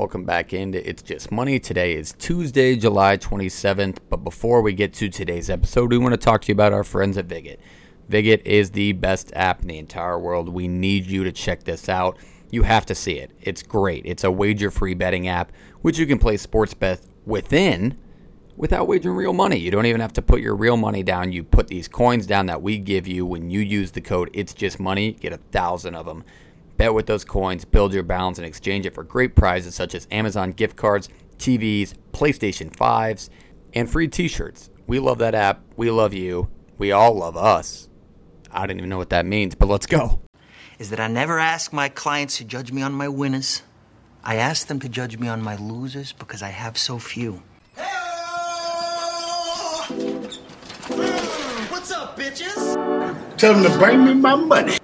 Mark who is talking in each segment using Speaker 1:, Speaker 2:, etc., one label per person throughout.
Speaker 1: Welcome back into It's Just Money. Today is Tuesday, July 27th. But before we get to today's episode, we want to talk to you about our friends at Viget. Viget is the best app in the entire world. We need you to check this out. You have to see it. It's great. It's a wager free betting app, which you can play sports bet within without wagering real money. You don't even have to put your real money down. You put these coins down that we give you when you use the code It's Just Money. Get a thousand of them. Bet with those coins, build your balance, and exchange it for great prizes such as Amazon gift cards, TVs, PlayStation 5s, and free t shirts. We love that app. We love you. We all love us. I don't even know what that means, but let's go.
Speaker 2: is that I never ask my clients to judge me on my winners. I ask them to judge me on my losers because I have so few.
Speaker 3: What's up, bitches?
Speaker 4: Tell them to bring me my money.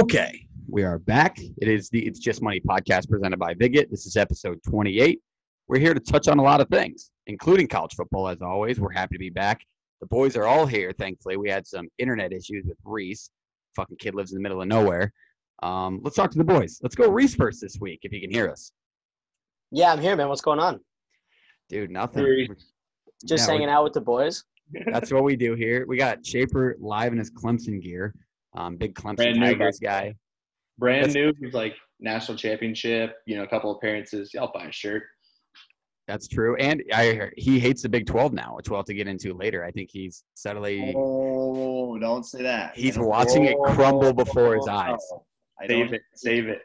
Speaker 1: Okay, we are back. It is the It's Just Money podcast presented by Viget. This is episode 28. We're here to touch on a lot of things, including college football, as always. We're happy to be back. The boys are all here, thankfully. We had some internet issues with Reese. Fucking kid lives in the middle of nowhere. Um, let's talk to the boys. Let's go Reese first this week, if you can hear us.
Speaker 5: Yeah, I'm here, man. What's going on?
Speaker 1: Dude, nothing.
Speaker 6: Reese.
Speaker 5: Just
Speaker 1: Yeah,
Speaker 5: hanging out with the boys.
Speaker 1: That's what we do here. We got Schaefer live in his Clemson gear. Um, big Clemson
Speaker 6: Brand new,
Speaker 1: Tigers guy.
Speaker 6: Brand
Speaker 1: That's-
Speaker 6: new, he's like national championship, you know, a couple appearances. I'll buy a shirt.
Speaker 1: That's true. And I he hates the Big 12 now, which we'll have to get into later. I think he's subtly
Speaker 7: Oh, don't say that.
Speaker 1: he's
Speaker 7: I don't-
Speaker 1: watching it crumble before his eyes.
Speaker 7: I
Speaker 6: Save it. Save it.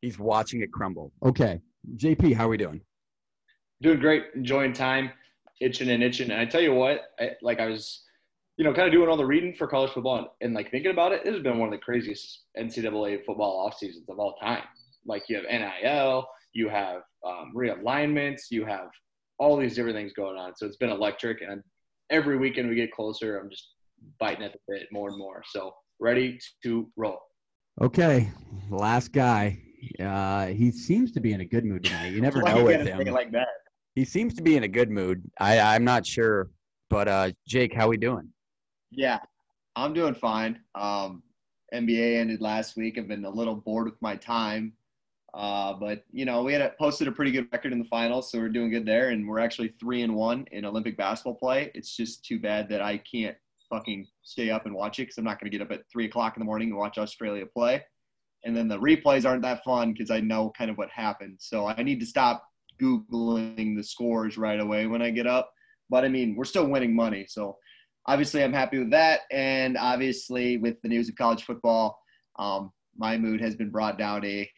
Speaker 1: He's watching it crumble. Okay. JP, how are we doing?
Speaker 6: Doing great. Enjoying time. Itching and itching. And I tell you what, I, like I was, you know, kind of doing all the reading for college football and, and like thinking about it, it has been one of the craziest NCAA football off seasons of all time. Like you have NIL, you have um, realignments, you have all these different things going on. So it's been electric. And every weekend we get closer, I'm just biting at the bit more and more. So ready to roll.
Speaker 1: Okay. Last guy. Uh, he seems to be in a good mood tonight. You never know with
Speaker 7: gotta say it
Speaker 1: him.
Speaker 7: like that.
Speaker 1: He seems to be in a good mood. I, I'm not sure. But uh, Jake, how are we doing?
Speaker 7: Yeah, I'm doing fine. Um, NBA ended last week. I've been a little bored with my time, uh, but you know we had a, posted a pretty good record in the finals, so we're doing good there. And we're actually three and one in Olympic basketball play. It's just too bad that I can't fucking stay up and watch it because I'm not going to get up at three o'clock in the morning and watch Australia play. And then the replays aren't that fun because I know kind of what happened. So I need to stop googling the scores right away when I get up. But I mean, we're still winning money, so obviously I'm happy with that. And obviously with the news of college football, um, my mood has been brought down a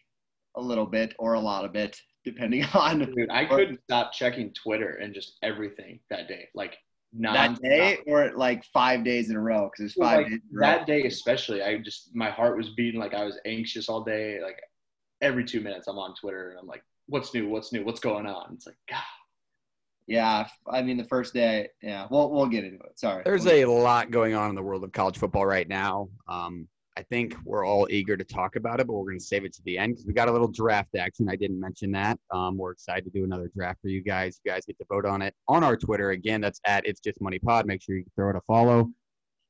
Speaker 7: a little bit or a lot of bit, depending on
Speaker 6: Dude, I couldn't stop checking Twitter and just everything that day. Like
Speaker 7: that day or like five days in a row because it's
Speaker 6: Well,
Speaker 7: five
Speaker 6: like,
Speaker 7: days in a row.
Speaker 6: that day especially, I just my heart was beating like I was anxious all day. Like every two minutes, I'm on Twitter and I'm like, "What's new? What's new? What's going on?" It's like, God,
Speaker 7: Yeah, I mean the first day. Yeah, we'll we'll get into it. Sorry.
Speaker 1: There's a lot going on in the world of college football right now. Um, I think we're all eager to talk about it, but we're going to save it to the end because we got a little draft action. I didn't mention that. Um, we're excited to do another draft for you guys. You guys get to vote on it on our Twitter. Again, that's at It's Just Money Pod. Make sure you throw it a follow.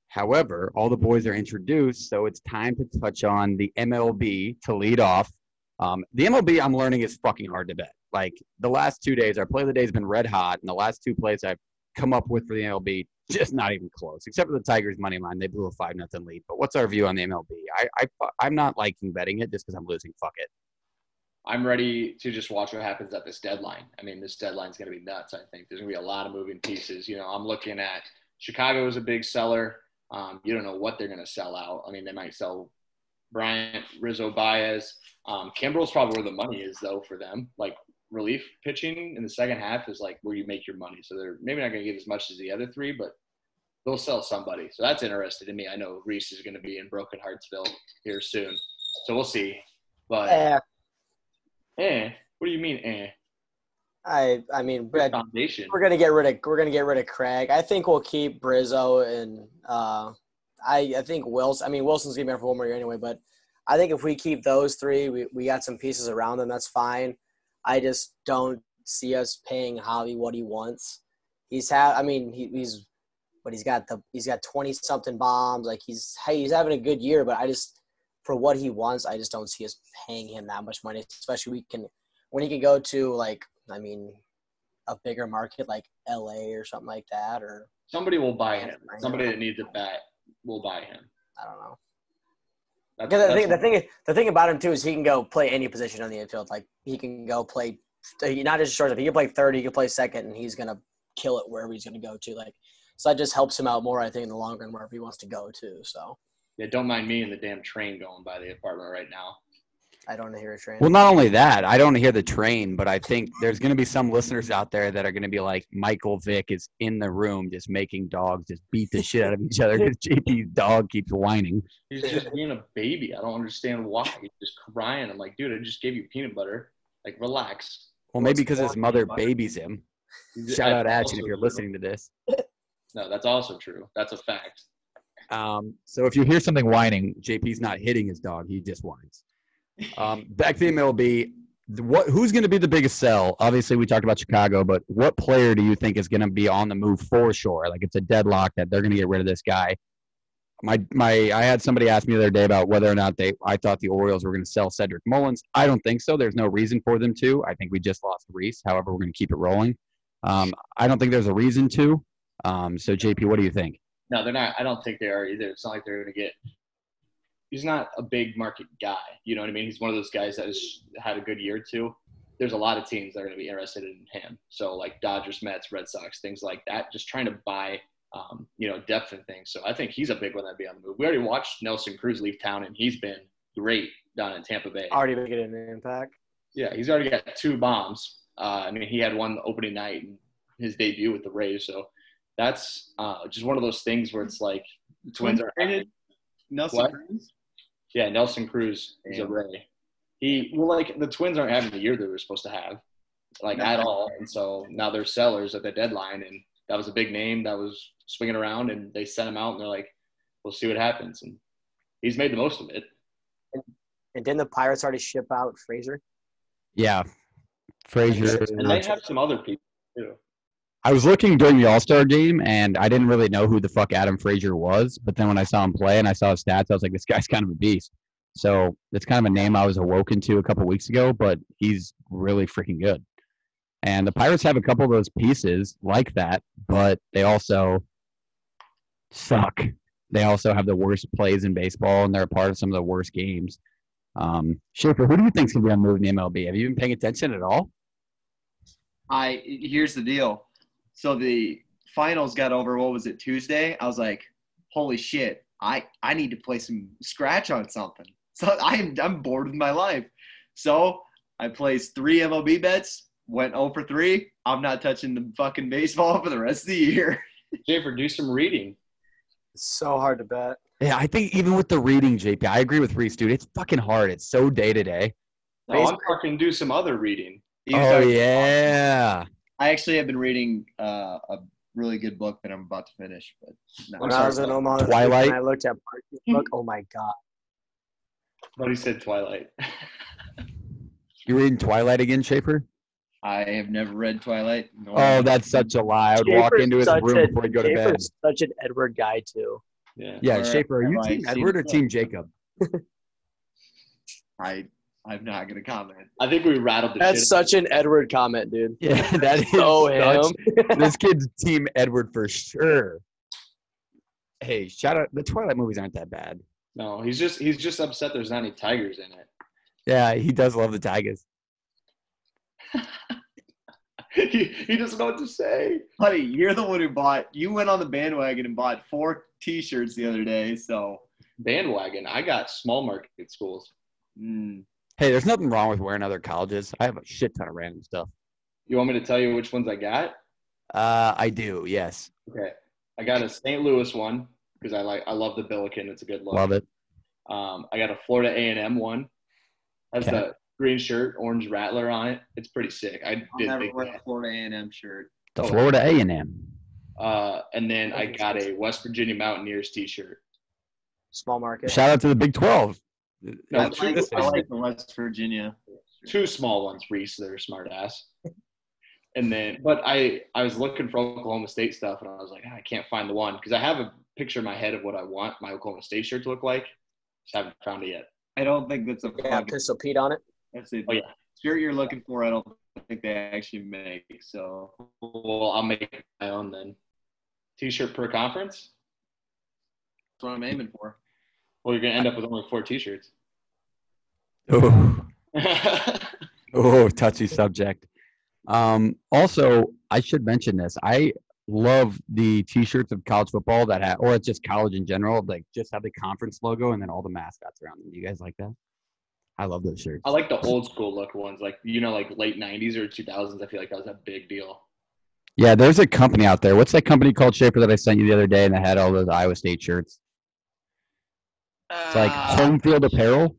Speaker 1: However, all the boys are introduced, so it's time to touch on the MLB to lead off. Um, the MLB, I'm learning, is fucking hard to bet. Like the last two days, our play of the day has been red hot, and the last two plays I've come up with for the MLB, just not even close. Except for the Tigers money line, they blew a five nothing lead. But what's our view on the MLB? I, I I'm not liking betting it just because I'm losing. Fuck it.
Speaker 6: I'm ready to just watch what happens at this deadline. I mean, this deadline's going to be nuts. I think there's going to be a lot of moving pieces. You know, I'm looking at Chicago is a big seller. Um, you don't know what they're going to sell out. I mean, they might sell Bryant, Rizzo, Baez. Um, Kimbrel's probably where the money is, though, for them. Like relief pitching in the second half is like where you make your money. So they're maybe not going to get as much as the other three, but they'll sell somebody. So that's interested to me. I know Reese is going to be in Broken Heartsville here soon, so we'll see. But
Speaker 5: Eh,
Speaker 6: eh, what do you mean eh?
Speaker 5: I I mean,
Speaker 6: Foundation.
Speaker 5: we're gonna get rid of we're gonna get rid of Craig. I think we'll keep Bryzzo and uh, I I think Wilson. I mean, Wilson's gonna be here for one more year anyway, but I think if we keep those three, we, we got some pieces around them. That's fine. I just don't see us paying Javi what he wants. He's had, I mean, he, he's, but he's got the he's got twenty something bombs. Like he's hey, he's having a good year, but I just for what he wants, I just don't see us paying him that much money. Especially we can when he can go to like, I mean, a bigger market like L.A. or something like that, or
Speaker 6: Somebody will buy him. Somebody that needs a bat will buy him.
Speaker 5: I don't know.
Speaker 6: That's,
Speaker 5: the thing, the thing, the thing about him too is he can go play any position on the infield. Like he can go play, uh, not just shortstop. He can play third. He can play second, and he's gonna kill it wherever he's gonna go to. Like so, that just helps him out more. I think in the long run, wherever he wants to go to. So
Speaker 6: yeah, don't mind me and the damn train going by the apartment right now.
Speaker 5: I don't want to hear a train.
Speaker 1: Well, not only that, I don't hear the train, but I think there's going to be some listeners out there that are going to be like, Michael Vick is in the room just making dogs just beat the shit out of each other because JP's dog keeps whining.
Speaker 6: He's just being a baby. I don't understand why. He's just crying. I'm like, dude, I just gave you peanut butter. Like, relax.
Speaker 1: Well, maybe because his mother babies him. Shout out
Speaker 6: that's
Speaker 1: Action if you're
Speaker 6: true.
Speaker 1: listening to this.
Speaker 6: No, that's also true. That's a fact.
Speaker 1: Um, so if you hear something whining, JP's not hitting his dog; he just whines. Um, back to the MLB. What? Who's going to be the biggest sell? Obviously, we talked about Chicago, but what player do you think is going to be on the move for sure? Like it's a deadlock that they're going to get rid of this guy. My my, I had somebody ask me the other day about whether or not they. I thought the Orioles were going to sell Cedric Mullins. I don't think so. There's no reason for them to. I think we just lost Reese. However, we're going to keep it rolling. Um, I don't think there's a reason to. Um, so JP, what do you think?
Speaker 6: No, they're not. I don't think they are either. It's not like they're going to get. He's not a big market guy. You know what I mean? He's one of those guys that has had a good year too. There's a lot of teams that are going to be interested in him. So like Dodgers, Mets, Red Sox, things like that. Just trying to buy, um, you know, depth and things. So I think he's a big one that'd be on the move. We already watched Nelson Cruz leave town, and he's been great down in Tampa Bay.
Speaker 5: Already making an impact.
Speaker 6: Yeah, he's already got two bombs. Uh, I mean, he had one opening night and his debut with the Rays. So that's uh, just one of those things where it's like the Twins are
Speaker 7: traded Nelson
Speaker 6: What?
Speaker 7: Cruz.
Speaker 6: Yeah, Nelson Cruz is a Ray. He well, like the Twins aren't having the year they were supposed to have, like at all, and so now they're sellers at the deadline, and that was a big name that was swinging around, and they sent him out, and they're like, "We'll see what happens," and he's made the most of it.
Speaker 5: And didn't the Pirates already ship out Frazier?
Speaker 1: Yeah, Frazier,
Speaker 6: And they have some other people too.
Speaker 1: I was looking during the All Star game, and I didn't really know who the fuck Adam Frazier was. But then when I saw him play and I saw his stats, I was like, this guy's kind of a beast. So that's kind of a name I was awoken to a couple weeks ago, but he's really freaking good. And the Pirates have a couple of those pieces like that, but they also suck. They also have the worst plays in baseball, and they're a part of some of the worst games. Um, Schaefer, who do you think's gonna be on move in MLB? Have you been paying attention at all?
Speaker 7: I here's the deal. So the finals got over. What was it Tuesday? I was like, holy shit! I I need to play some scratch on something. So I'm I'm bored with my life. So I placed three MLB bets. Went 0 for three. I'm not touching the fucking baseball for the rest of the year.
Speaker 6: Schaefer, do some reading.
Speaker 5: It's so hard to bet.
Speaker 1: Yeah, I think even with the reading, JP, I agree with Reese, dude. It's fucking hard. It's so day to day.
Speaker 6: No, I'm talking do some other reading.
Speaker 7: You
Speaker 1: Oh
Speaker 7: start-
Speaker 1: yeah.
Speaker 7: I actually have been reading uh, a really good book that I'm about to finish. But no,
Speaker 5: When
Speaker 6: I'm
Speaker 5: I was in Omaha,
Speaker 1: Twilight?
Speaker 5: I looked at Parky's book. Oh my god!
Speaker 6: But he said Twilight.
Speaker 1: You reading Twilight again, Schaefer?
Speaker 7: I have never read Twilight. nor-
Speaker 1: Oh, that's such a lie. I would walk into his room
Speaker 5: a-
Speaker 1: before he'd go to bed.
Speaker 5: Such an Edward guy too.
Speaker 6: yeah.
Speaker 1: Yeah,
Speaker 7: Or
Speaker 1: Schaefer, are you Team Edward or? Team Jacob?
Speaker 7: I I'm not gonna comment.
Speaker 6: I think we rattled the
Speaker 5: That's
Speaker 6: shit.
Speaker 5: such an Edward comment, dude.
Speaker 1: Yeah, that is
Speaker 5: So
Speaker 1: such-
Speaker 5: him.
Speaker 1: this kid's Team Edward for sure. Hey, shout out. The Twilight movies aren't that bad.
Speaker 6: No, he's just he's just upset there's not any tigers in it.
Speaker 1: Yeah, he does love the Tigers.
Speaker 6: he, he doesn't know what to say.
Speaker 7: Buddy, you're the one who bought. You went on the bandwagon and bought four T-shirts the other day. So,
Speaker 6: Bandwagon. I got small market schools.
Speaker 7: mm,
Speaker 1: Hey, there's nothing wrong with wearing other colleges. I have a shit ton of random stuff.
Speaker 6: You want me to tell you which ones I got?
Speaker 1: Uh, I do. Yes,
Speaker 6: Okay. I got a St. Louis one because I like I love the Billiken. It's a good look.
Speaker 1: love it.
Speaker 6: Um, I got a Florida A&M one. Has
Speaker 1: Okay.
Speaker 6: the green shirt, orange rattler on it. It's pretty sick. I
Speaker 7: I'll
Speaker 6: did
Speaker 7: never
Speaker 6: think
Speaker 7: wear a. Florida A&M shirt.
Speaker 1: The
Speaker 6: Oh.
Speaker 1: Florida A and M.
Speaker 6: Uh, and then I got a West Virginia Mountaineers T-shirt.
Speaker 5: Small market.
Speaker 1: Shout out to the Big Twelve.
Speaker 6: No,
Speaker 7: I
Speaker 6: it's true.
Speaker 7: like, I like the West Virginia.
Speaker 6: two small ones, Reese. They're a smart ass. And then, but I I was looking for Oklahoma State stuff, and I was like, "Ah, I can't find the one because I have a picture in my head of what I want my Oklahoma State shirt to look like. Just haven't found it yet.
Speaker 7: I don't think that's a
Speaker 5: Yeah,
Speaker 7: fucking,
Speaker 5: Pistol Pete on it.
Speaker 7: that's a
Speaker 6: Oh, yeah.
Speaker 7: shirt you're looking for. I don't think they actually make. So
Speaker 6: Well, I'll make my own then. T-shirt per conference.
Speaker 7: that's what I'm aiming for.
Speaker 6: Well, you're gonna end up with only four T-shirts.
Speaker 1: Oh, oh, touchy subject. Um, also, I should mention this. I love the T-shirts of college football that have, or it's just college in general, like just have the conference logo and then all the mascots around them. Do you guys like that? I love those shirts.
Speaker 6: I like the old school look ones, like you know, like late '90s or 2000s. I feel like that was a big deal.
Speaker 1: Yeah, there's a company out there. What's that company called, Schaefer, that I sent you the other day and that had all those Iowa State shirts? It's like
Speaker 7: Uh,
Speaker 1: home field apparel.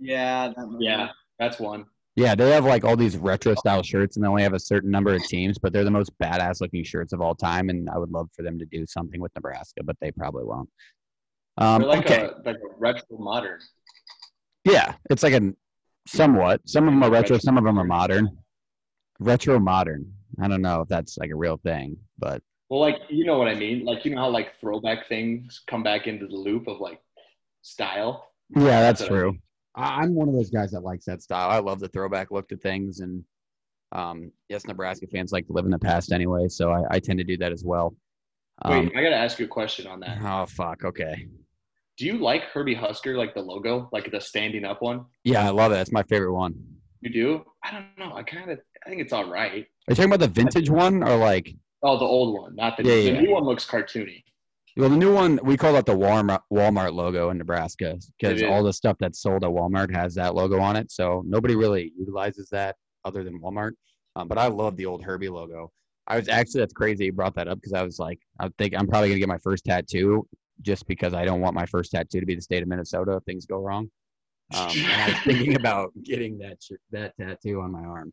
Speaker 7: Yeah, that
Speaker 6: Yeah, that's one.
Speaker 1: Yeah, they have like all these retro style shirts and they only have a certain number of teams, but they're the most badass looking shirts of all time. And I would love for them to do something with Nebraska, but they probably won't. Um,
Speaker 6: like
Speaker 1: okay.
Speaker 6: a like a retro modern.
Speaker 1: Yeah, it's like a somewhat. Some of them are retro, some of them are modern. Retro modern. I don't know if that's like a real thing, but
Speaker 6: Well, like you know what I mean. Like you know how like throwback things come back into the loop of like style.
Speaker 1: yeah, that's
Speaker 6: That's
Speaker 1: true. I- I'm one of those guys that likes that style. I love the throwback look to things, and um, yes, Nebraska fans like to live in the past anyway, so I, I tend to do that as well. Um,
Speaker 6: Wait, I gotta ask you a question on that.
Speaker 1: oh fuck, okay.
Speaker 6: Do you like Herbie Husker, like the logo, like the standing up one?
Speaker 1: Yeah, I love it. It's my favorite one.
Speaker 6: You do? I don't know. I kind of I think it's all right.
Speaker 1: Are you talking about the vintage one or like?
Speaker 6: Oh, the old one, not the,
Speaker 1: Yeah,
Speaker 6: the
Speaker 1: yeah.
Speaker 6: new one. Looks cartoony.
Speaker 1: Well, the new one we call that the Walmart Walmart logo in Nebraska because all the stuff that's sold at Walmart has that logo on it. So nobody really utilizes that other than Walmart. Um, but I love the old Herbie logo. I was actually that's crazy you brought that up because I was like, I think I'm probably gonna get my first tattoo just because I don't want my first tattoo to be the state of Minnesota if things go wrong. Um, and I was thinking about getting that that tattoo on my arm.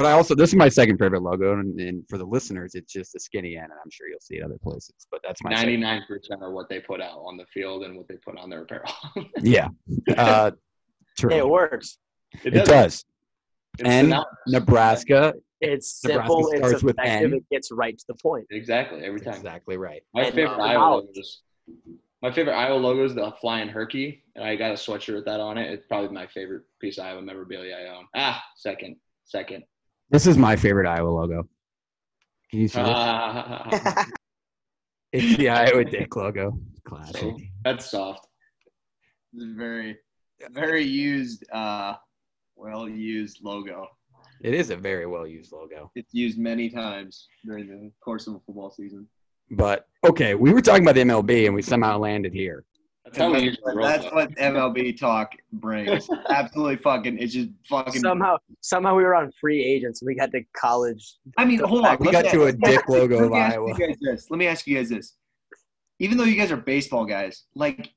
Speaker 1: But I also this is my second favorite logo, and, and for the listeners, it's just a skinny N, and I'm sure you'll see it other places. But that's my
Speaker 6: 99 percent of what they put out on the field and what they put on their apparel.
Speaker 1: Yeah, uh, true.
Speaker 5: It works.
Speaker 1: it does.
Speaker 6: It's
Speaker 1: And
Speaker 6: synonymous.
Speaker 1: Nebraska,
Speaker 5: It's
Speaker 1: Nebraska
Speaker 5: simple.
Speaker 1: starts
Speaker 5: It's
Speaker 1: with
Speaker 5: effective.
Speaker 1: N.
Speaker 5: It gets right to the point.
Speaker 6: Exactly every time.
Speaker 1: exactly right.
Speaker 6: My
Speaker 5: And,
Speaker 6: favorite
Speaker 5: uh,
Speaker 6: Iowa
Speaker 5: wow.
Speaker 6: logo is my favorite Iowa logo is the flying herky, and I got a sweatshirt with that on it. It's probably my favorite piece I have of Iowa memorabilia I own. Ah, second, second.
Speaker 1: This is my favorite Iowa logo. Can you see it?
Speaker 6: Ah,
Speaker 1: It's the Iowa Dick logo. Classic.
Speaker 6: that's soft.
Speaker 7: It's a very, very used, uh, well used logo.
Speaker 1: It is a very well used logo.
Speaker 7: It's used many times during the course of a football season.
Speaker 1: But okay, we were talking about the MLB, and we somehow landed here.
Speaker 6: That's how
Speaker 7: That's,
Speaker 6: usually roll.
Speaker 7: that's
Speaker 6: though.
Speaker 7: what MLB talk brings. Absolutely fucking. It's just fucking.
Speaker 5: Somehow, somehow we were on free agents. We got to college.
Speaker 7: I mean, hold on.
Speaker 1: We got
Speaker 7: me-
Speaker 1: to a dick logo
Speaker 7: let
Speaker 1: of
Speaker 7: me ask
Speaker 1: Iowa.
Speaker 7: You guys this. Let me ask you guys this. Even though you guys are baseball guys, like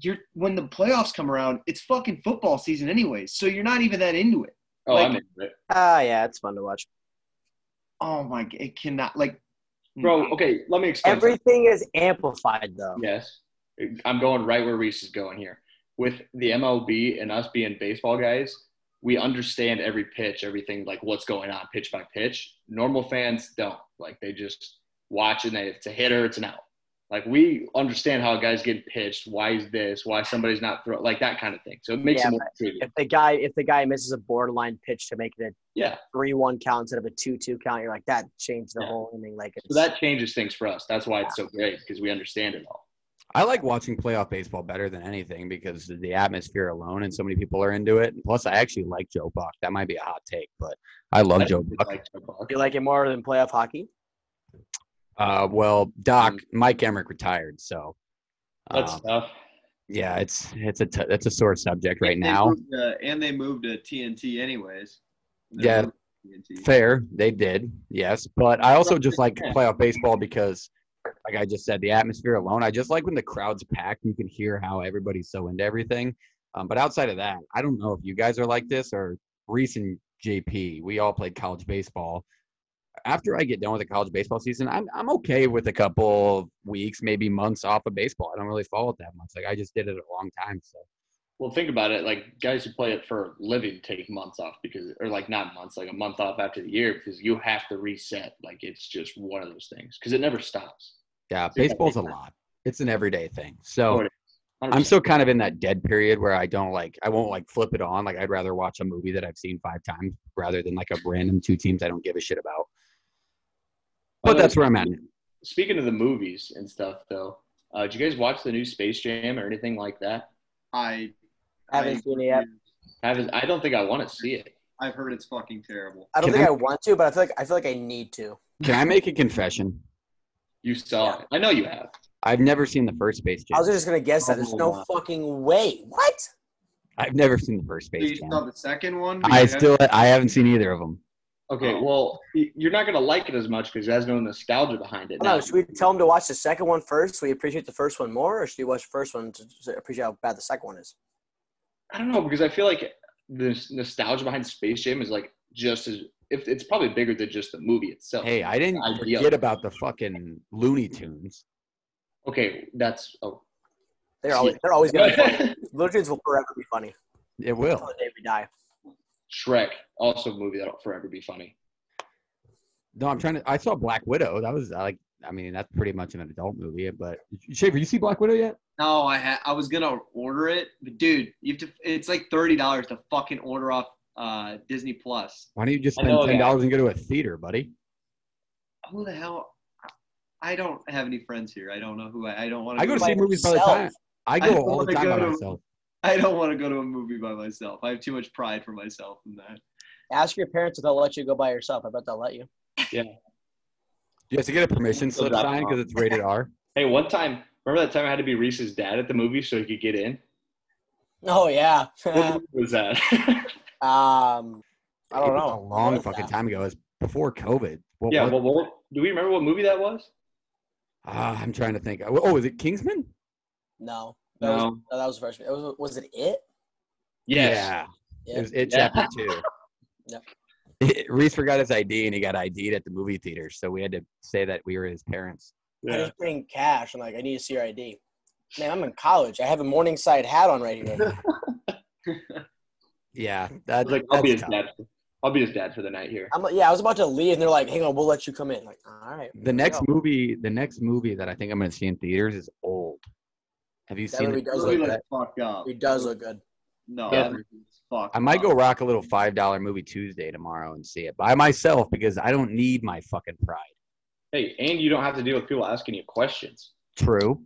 Speaker 7: you're when the playoffs come around, it's fucking football season anyways. So you're not even that into it.
Speaker 6: Oh,
Speaker 7: like-
Speaker 6: I'm into it,
Speaker 5: Ah, yeah, it's fun to watch.
Speaker 7: Oh my! It cannot like.
Speaker 6: bro. Okay, let me explain. something.
Speaker 5: Everything is amplified though.
Speaker 6: Yes. I'm going right where Reese is going here. With the MLB and us being baseball guys, we understand every pitch, everything like what's going on pitch by pitch. Normal fans don't. Like they just watch and they it's a hitter, it's an out. Like we understand how a guy's getting pitched, why is this, why somebody's not throw like that kind of thing. So it makes
Speaker 5: Yeah,
Speaker 6: it.
Speaker 5: If the guy, if the guy misses a borderline pitch to make it a
Speaker 6: Yeah.
Speaker 5: three-one count instead of a two-two count, you're like that changed the
Speaker 6: Yeah.
Speaker 5: whole inning. Like it's,
Speaker 6: So that changes things for us. That's why it's so great because we understand it all.
Speaker 1: I like watching playoff baseball better than anything because the atmosphere alone and so many people are into it. And plus, I actually like Joe Buck. That might be a hot take, but I love
Speaker 6: I
Speaker 1: Joe Buck.
Speaker 6: like Joe Buck.
Speaker 5: you like it more than playoff hockey.
Speaker 1: Uh, well, Doc,
Speaker 6: Mm.
Speaker 1: Mike Emrick retired, so
Speaker 6: That's
Speaker 1: um,
Speaker 6: tough.
Speaker 1: yeah, it's it's a t- it's a sore subject right
Speaker 7: And
Speaker 1: now.
Speaker 7: moved, uh, and they moved to TNT anyways. They
Speaker 1: Yeah.
Speaker 7: TNT.
Speaker 1: Fair, they did, yes, but I also just like playoff baseball because, like I just said, the atmosphere alone. I just like when the crowd's packed. You can hear how everybody's so into everything. Um, but outside of that, I don't know if you guys are like this or Reese and JP. We all played college baseball. After I get done with the college baseball season, I'm I'm okay with a couple weeks, maybe months off of baseball. I don't really follow it that much. Like I just did it a long time, so
Speaker 6: Well, think about it. Like guys who play it for living take months off because, or like not months, like a month off after the year because you have to reset. Like it's just one of those things because it never stops.
Speaker 1: Yeah,
Speaker 6: So
Speaker 1: baseball's a lot. It's an everyday thing.
Speaker 6: Oh,
Speaker 1: So. I'm still kind of in that dead period where I don't like I won't like flip it on. Like I'd rather watch a movie that I've seen five times rather than like a random two teams I don't give a shit about. But that's where I'm at.
Speaker 6: Speaking of the movies and stuff, though, uh, did you guys watch the new Space Jam or anything like that?
Speaker 7: I
Speaker 5: Haven't
Speaker 7: I-
Speaker 5: seen it yet.
Speaker 6: Haven't, I don't think I want to see it.
Speaker 7: I've heard it's fucking terrible.
Speaker 5: I don't
Speaker 1: Can
Speaker 5: think
Speaker 1: I-
Speaker 5: I want to, but I feel like I feel like I need to.
Speaker 1: Can I make a confession?
Speaker 6: You saw it. I know you have.
Speaker 1: I've never seen the first Space Jam.
Speaker 5: I was just gonna guess that. There's no oh. fucking way. What?
Speaker 1: I've never seen the first
Speaker 7: So you
Speaker 1: Space Jam.
Speaker 7: saw the second one?
Speaker 1: I still I haven't seen either of them.
Speaker 6: Okay,
Speaker 7: Oh.
Speaker 6: well, you're not gonna like it as much because it has no nostalgia behind it.
Speaker 5: No.
Speaker 6: Now,
Speaker 5: Should we tell him to watch the second one first so we appreciate the first one more, or should we watch the first one to to appreciate how bad the second one is?
Speaker 6: I don't know because I feel like the nostalgia behind Space Jam is like just as if it's probably bigger than just the movie itself.
Speaker 1: Hey, I didn't
Speaker 6: Idea.
Speaker 1: forget about the fucking Looney Tunes.
Speaker 6: Okay, that's oh.
Speaker 5: They're always they're always gonna be funny. Little Tunes will forever be funny
Speaker 1: It
Speaker 5: until
Speaker 1: will.
Speaker 5: the day we die.
Speaker 6: Shrek, also a movie that'll forever be funny.
Speaker 1: No, I'm trying to. I saw Black Widow. That was like. I mean, that's pretty much an adult movie. But Schaefer, you see Black Widow yet?
Speaker 7: No, I ha- I was gonna order it, but dude, you have to. It's like thirty dollars to fucking order off uh, Disney Plus.
Speaker 1: Why don't you just spend
Speaker 6: know
Speaker 1: ten
Speaker 6: guy.
Speaker 1: dollars and go to a theater, buddy?
Speaker 7: Who the hell? I don't have any friends here. I don't know who I. I don't want to.
Speaker 1: I go to
Speaker 5: by
Speaker 1: see movies by the time. I
Speaker 7: I
Speaker 1: go
Speaker 7: don't
Speaker 1: all the time by
Speaker 7: to-
Speaker 1: myself.
Speaker 7: I don't want to go to a movie by myself. I have too much pride for myself in that.
Speaker 5: Ask your parents if they'll let you go by yourself. I bet they'll let you. Yeah.
Speaker 1: You have to get a permission slip
Speaker 6: drop
Speaker 1: signed because it's rated R.
Speaker 6: Hey, one time, remember that time I had to be Reese's dad at the movie so he could get in?
Speaker 5: Oh yeah.
Speaker 6: What was that?
Speaker 5: um, I don't
Speaker 1: It was
Speaker 5: know.
Speaker 1: A long
Speaker 5: was
Speaker 1: fucking
Speaker 5: that?
Speaker 1: time ago. It was before COVID. What
Speaker 6: yeah,
Speaker 1: was-
Speaker 6: well, what, do we remember what movie that was?
Speaker 1: Ah, I'm trying to think. Oh, is it Kingsman?
Speaker 5: No. That was,
Speaker 6: No.
Speaker 5: no, that was the first. It was, was it it?
Speaker 1: Yeah.
Speaker 5: Yeah.
Speaker 1: It was it
Speaker 6: Yeah.
Speaker 1: chapter two.
Speaker 5: Yep.
Speaker 1: Reese forgot his ID and he got ID'd at the movie theater, so we had to say that we were his parents.
Speaker 5: I just bring cash. I'm like, I need to see your ID. Man, I'm in college. I have a Morningside hat on right here.
Speaker 1: Yeah,
Speaker 6: I
Speaker 1: that,
Speaker 6: was like, I'll be his
Speaker 1: that's
Speaker 6: dad. I'll be his dad for the night here.
Speaker 5: I'm yeah, I was about to leave, and they're like, hang on, we'll let you come in. Like, all right.
Speaker 1: The next
Speaker 5: go.
Speaker 1: movie, the next movie that I think I'm going to see in theaters is Old. Have you
Speaker 5: That
Speaker 1: seen
Speaker 5: movie
Speaker 1: it?
Speaker 5: does look good.
Speaker 7: fucked up.
Speaker 5: It does look good.
Speaker 7: No,
Speaker 1: Yeah.
Speaker 7: that movie is fucked
Speaker 1: I might
Speaker 7: up.
Speaker 1: go rock a little five dollar movie Tuesday tomorrow and see it by myself because I don't need my fucking pride.
Speaker 6: Hey, and you don't have to deal with people asking you questions.
Speaker 1: True.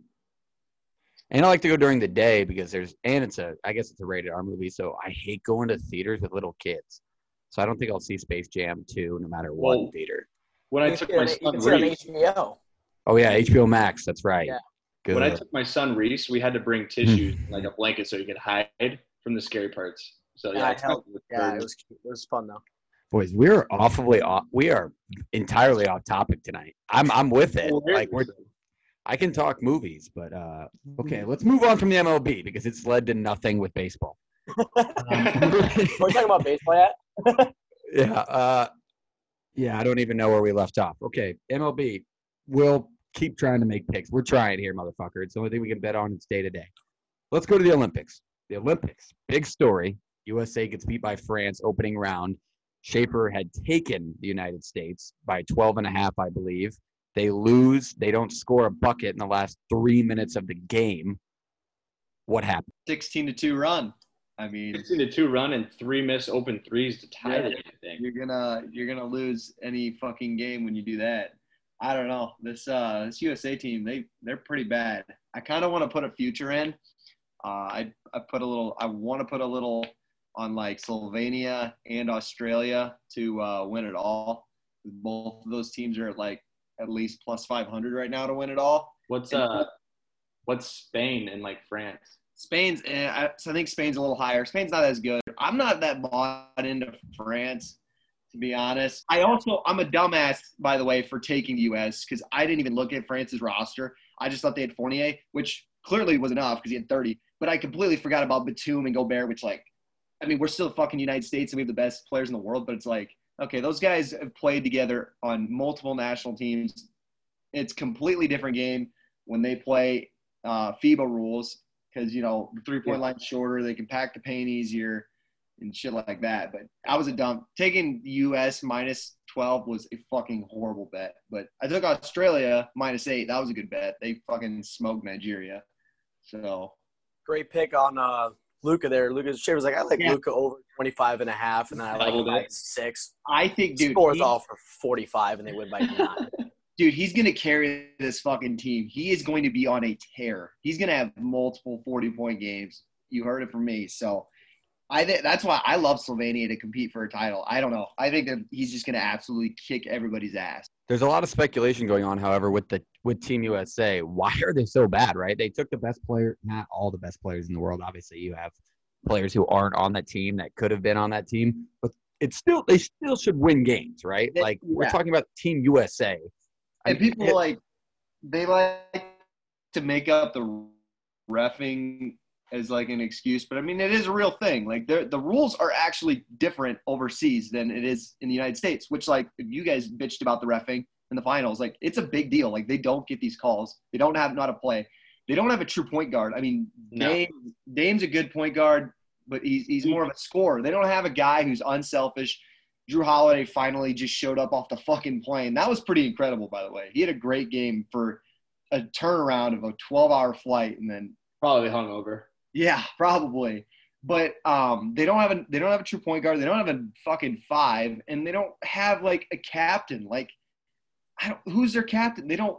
Speaker 1: And I like to go during the day because there's and it's a I guess it's a rated R movie, so I hate going to theaters with little kids. So I don't think I'll see Space Jam 2 no matter what
Speaker 6: Well,
Speaker 1: theater.
Speaker 6: When I took my
Speaker 5: see it on- you
Speaker 6: son
Speaker 5: can see it on
Speaker 6: Reese,
Speaker 5: HBO.
Speaker 1: Oh yeah, HBO Max, that's right.
Speaker 5: Yeah.
Speaker 1: Good.
Speaker 6: when I took my son Reese, we had to bring hmm. tissues, like a blanket, so he could hide from the scary parts. So
Speaker 5: Yeah,
Speaker 6: yeah,
Speaker 5: I helped. Yeah, it was cute. it was fun though.
Speaker 1: Boys, we're awfully off we are entirely off topic tonight. I'm I'm with it.
Speaker 6: Well,
Speaker 1: Like we're I can talk movies, but uh okay, let's move on from the MLB because it's led to nothing with baseball. Um,
Speaker 5: We're talking about baseball yet?
Speaker 1: yeah, uh yeah, I don't even know where we left off. Okay, MLB. We'll keep trying to make picks. We're trying here, motherfucker. It's the only thing we can bet on. It's day to day. Let's go to the Olympics. The Olympics. Big story. USA gets beat by France opening round. Schaefer had taken the United States by 12 and a half, I believe. They lose. They don't score a bucket in the last three minutes of the game. What happened?
Speaker 7: sixteen to two run. I mean,
Speaker 6: 16 to two run and three miss open threes to tie
Speaker 7: Yeah.
Speaker 6: the damn thing.
Speaker 7: you're gonna you're gonna lose any fucking game when you do that. I don't know. This uh this USA team they they're pretty bad. I kind of want to put a future in. Uh, I I put a little. I want to put a little on like Slovenia and Australia to uh, win it all. Both of those teams are like at least plus 500 right now to win it all.
Speaker 6: What's uh, what's Spain and like France?
Speaker 7: Spain's, eh, I, so I think Spain's a little higher. Spain's not as good. I'm not that bought into France, to be honest. I also, I'm a dumbass, by the way, for taking the U.S. because I didn't even look at France's roster. I just thought they had Fournier, which clearly was enough because he had 30. But I completely forgot about Batum and Gobert, which like, I mean, we're still the fucking United States and we have the best players in the world, but it's like, okay, those guys have played together on multiple national teams. It's completely different game when they play uh, FIBA rules because you know the three point line's shorter. They can pack the paint easier and shit like that. But I was a dumb taking US minus twelve was a fucking horrible bet. But I took Australia minus eight. That was a good bet. They fucking smoked Nigeria. So
Speaker 5: Great pick on uh, Luka there. Luka's Shea was like, I like
Speaker 7: Yeah.
Speaker 5: Luka over 25 and a half, and then I like him by six.
Speaker 7: I think, dude,
Speaker 5: Scores
Speaker 7: he-
Speaker 5: all for 45, and they win by nine.
Speaker 7: dude, he's gonna carry this fucking team. He is going to be on a tear. He's gonna have multiple forty-point games. You heard it from me. So, I think that's why I love Slovenia to compete for a title. I don't know. I think that he's just gonna absolutely kick everybody's ass.
Speaker 1: There's a lot of speculation going on, however, with the with Team USA. Why are they so bad? Right? They took the best player, not all the best players in the world. Obviously, you have players who aren't on that team that could have been on that team, but it's still they still should win games, right? Like we're talking about Team USA.
Speaker 7: And
Speaker 1: I-
Speaker 7: people
Speaker 1: it-
Speaker 7: like they like to make up the refing as like an excuse, but I mean it is a real thing. Like the the rules are actually different overseas than it is in the United States. Which like you guys bitched about the refing in the finals, like it's a big deal. Like they don't get these calls. They don't have not a play. They don't have a true point guard. I mean,
Speaker 6: No.
Speaker 7: Dame, Dame's a good point guard, but he's he's more of a scorer. They don't have a guy who's unselfish. Jrue Holiday finally just showed up off the fucking plane. That was pretty incredible, by the way. He had a great game for a turnaround of a 12-hour flight, and then
Speaker 6: Probably hungover.
Speaker 7: Yeah, probably. But um, they don't have a they don't have a true point guard. They don't have a fucking five, and they don't have like a captain. Like, I don't, who's their captain? They don't.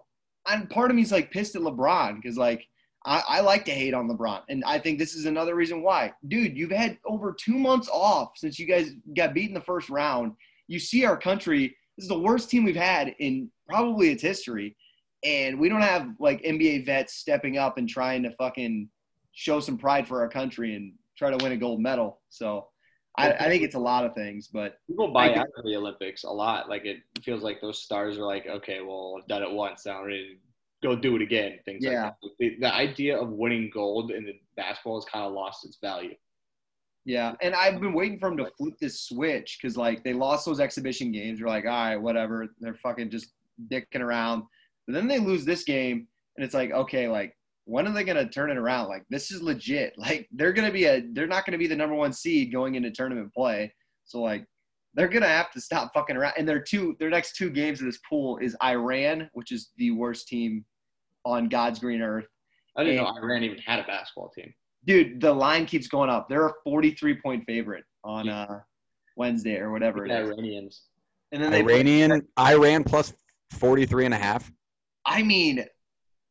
Speaker 7: And part of me's like pissed at LeBron because like I, I like to hate on LeBron, and I think this is another reason why. Dude, you've had over two months off since you guys got beat in the first round. You see our country. This is the worst team we've had in probably its history, and we don't have like NBA vets stepping up and trying to fucking show some pride for our country and try to win a gold medal. So I, I think it's a lot of things, but
Speaker 6: People buy out of the Olympics a lot. Like it feels like those stars are like, okay, well, I've done it once. Now I'm ready to go do it again. Things
Speaker 7: Yeah.
Speaker 6: like that. The, the idea of winning gold in the basketball has kind of lost its value.
Speaker 7: yeah. And I've been waiting for them to flip this switch because like they lost those exhibition games. You're like, all right, whatever. They're fucking just dicking around. But then they lose this game, and it's like, okay, like when are they gonna turn it around? Like this is legit. Like they're gonna be a they're not gonna be the number one seed going into tournament play. So like they're gonna have to stop fucking around. And their two their next two games of this pool is Iran, which is the worst team on God's green earth.
Speaker 6: I didn't
Speaker 7: And-
Speaker 6: know Iran even had a basketball team.
Speaker 7: Dude, the line keeps going up. They're a 43 point favorite on uh, Wednesday or whatever it
Speaker 6: The. Iranians.
Speaker 7: And then they play-
Speaker 1: Iranian Iran plus 43 and a half.
Speaker 7: I mean,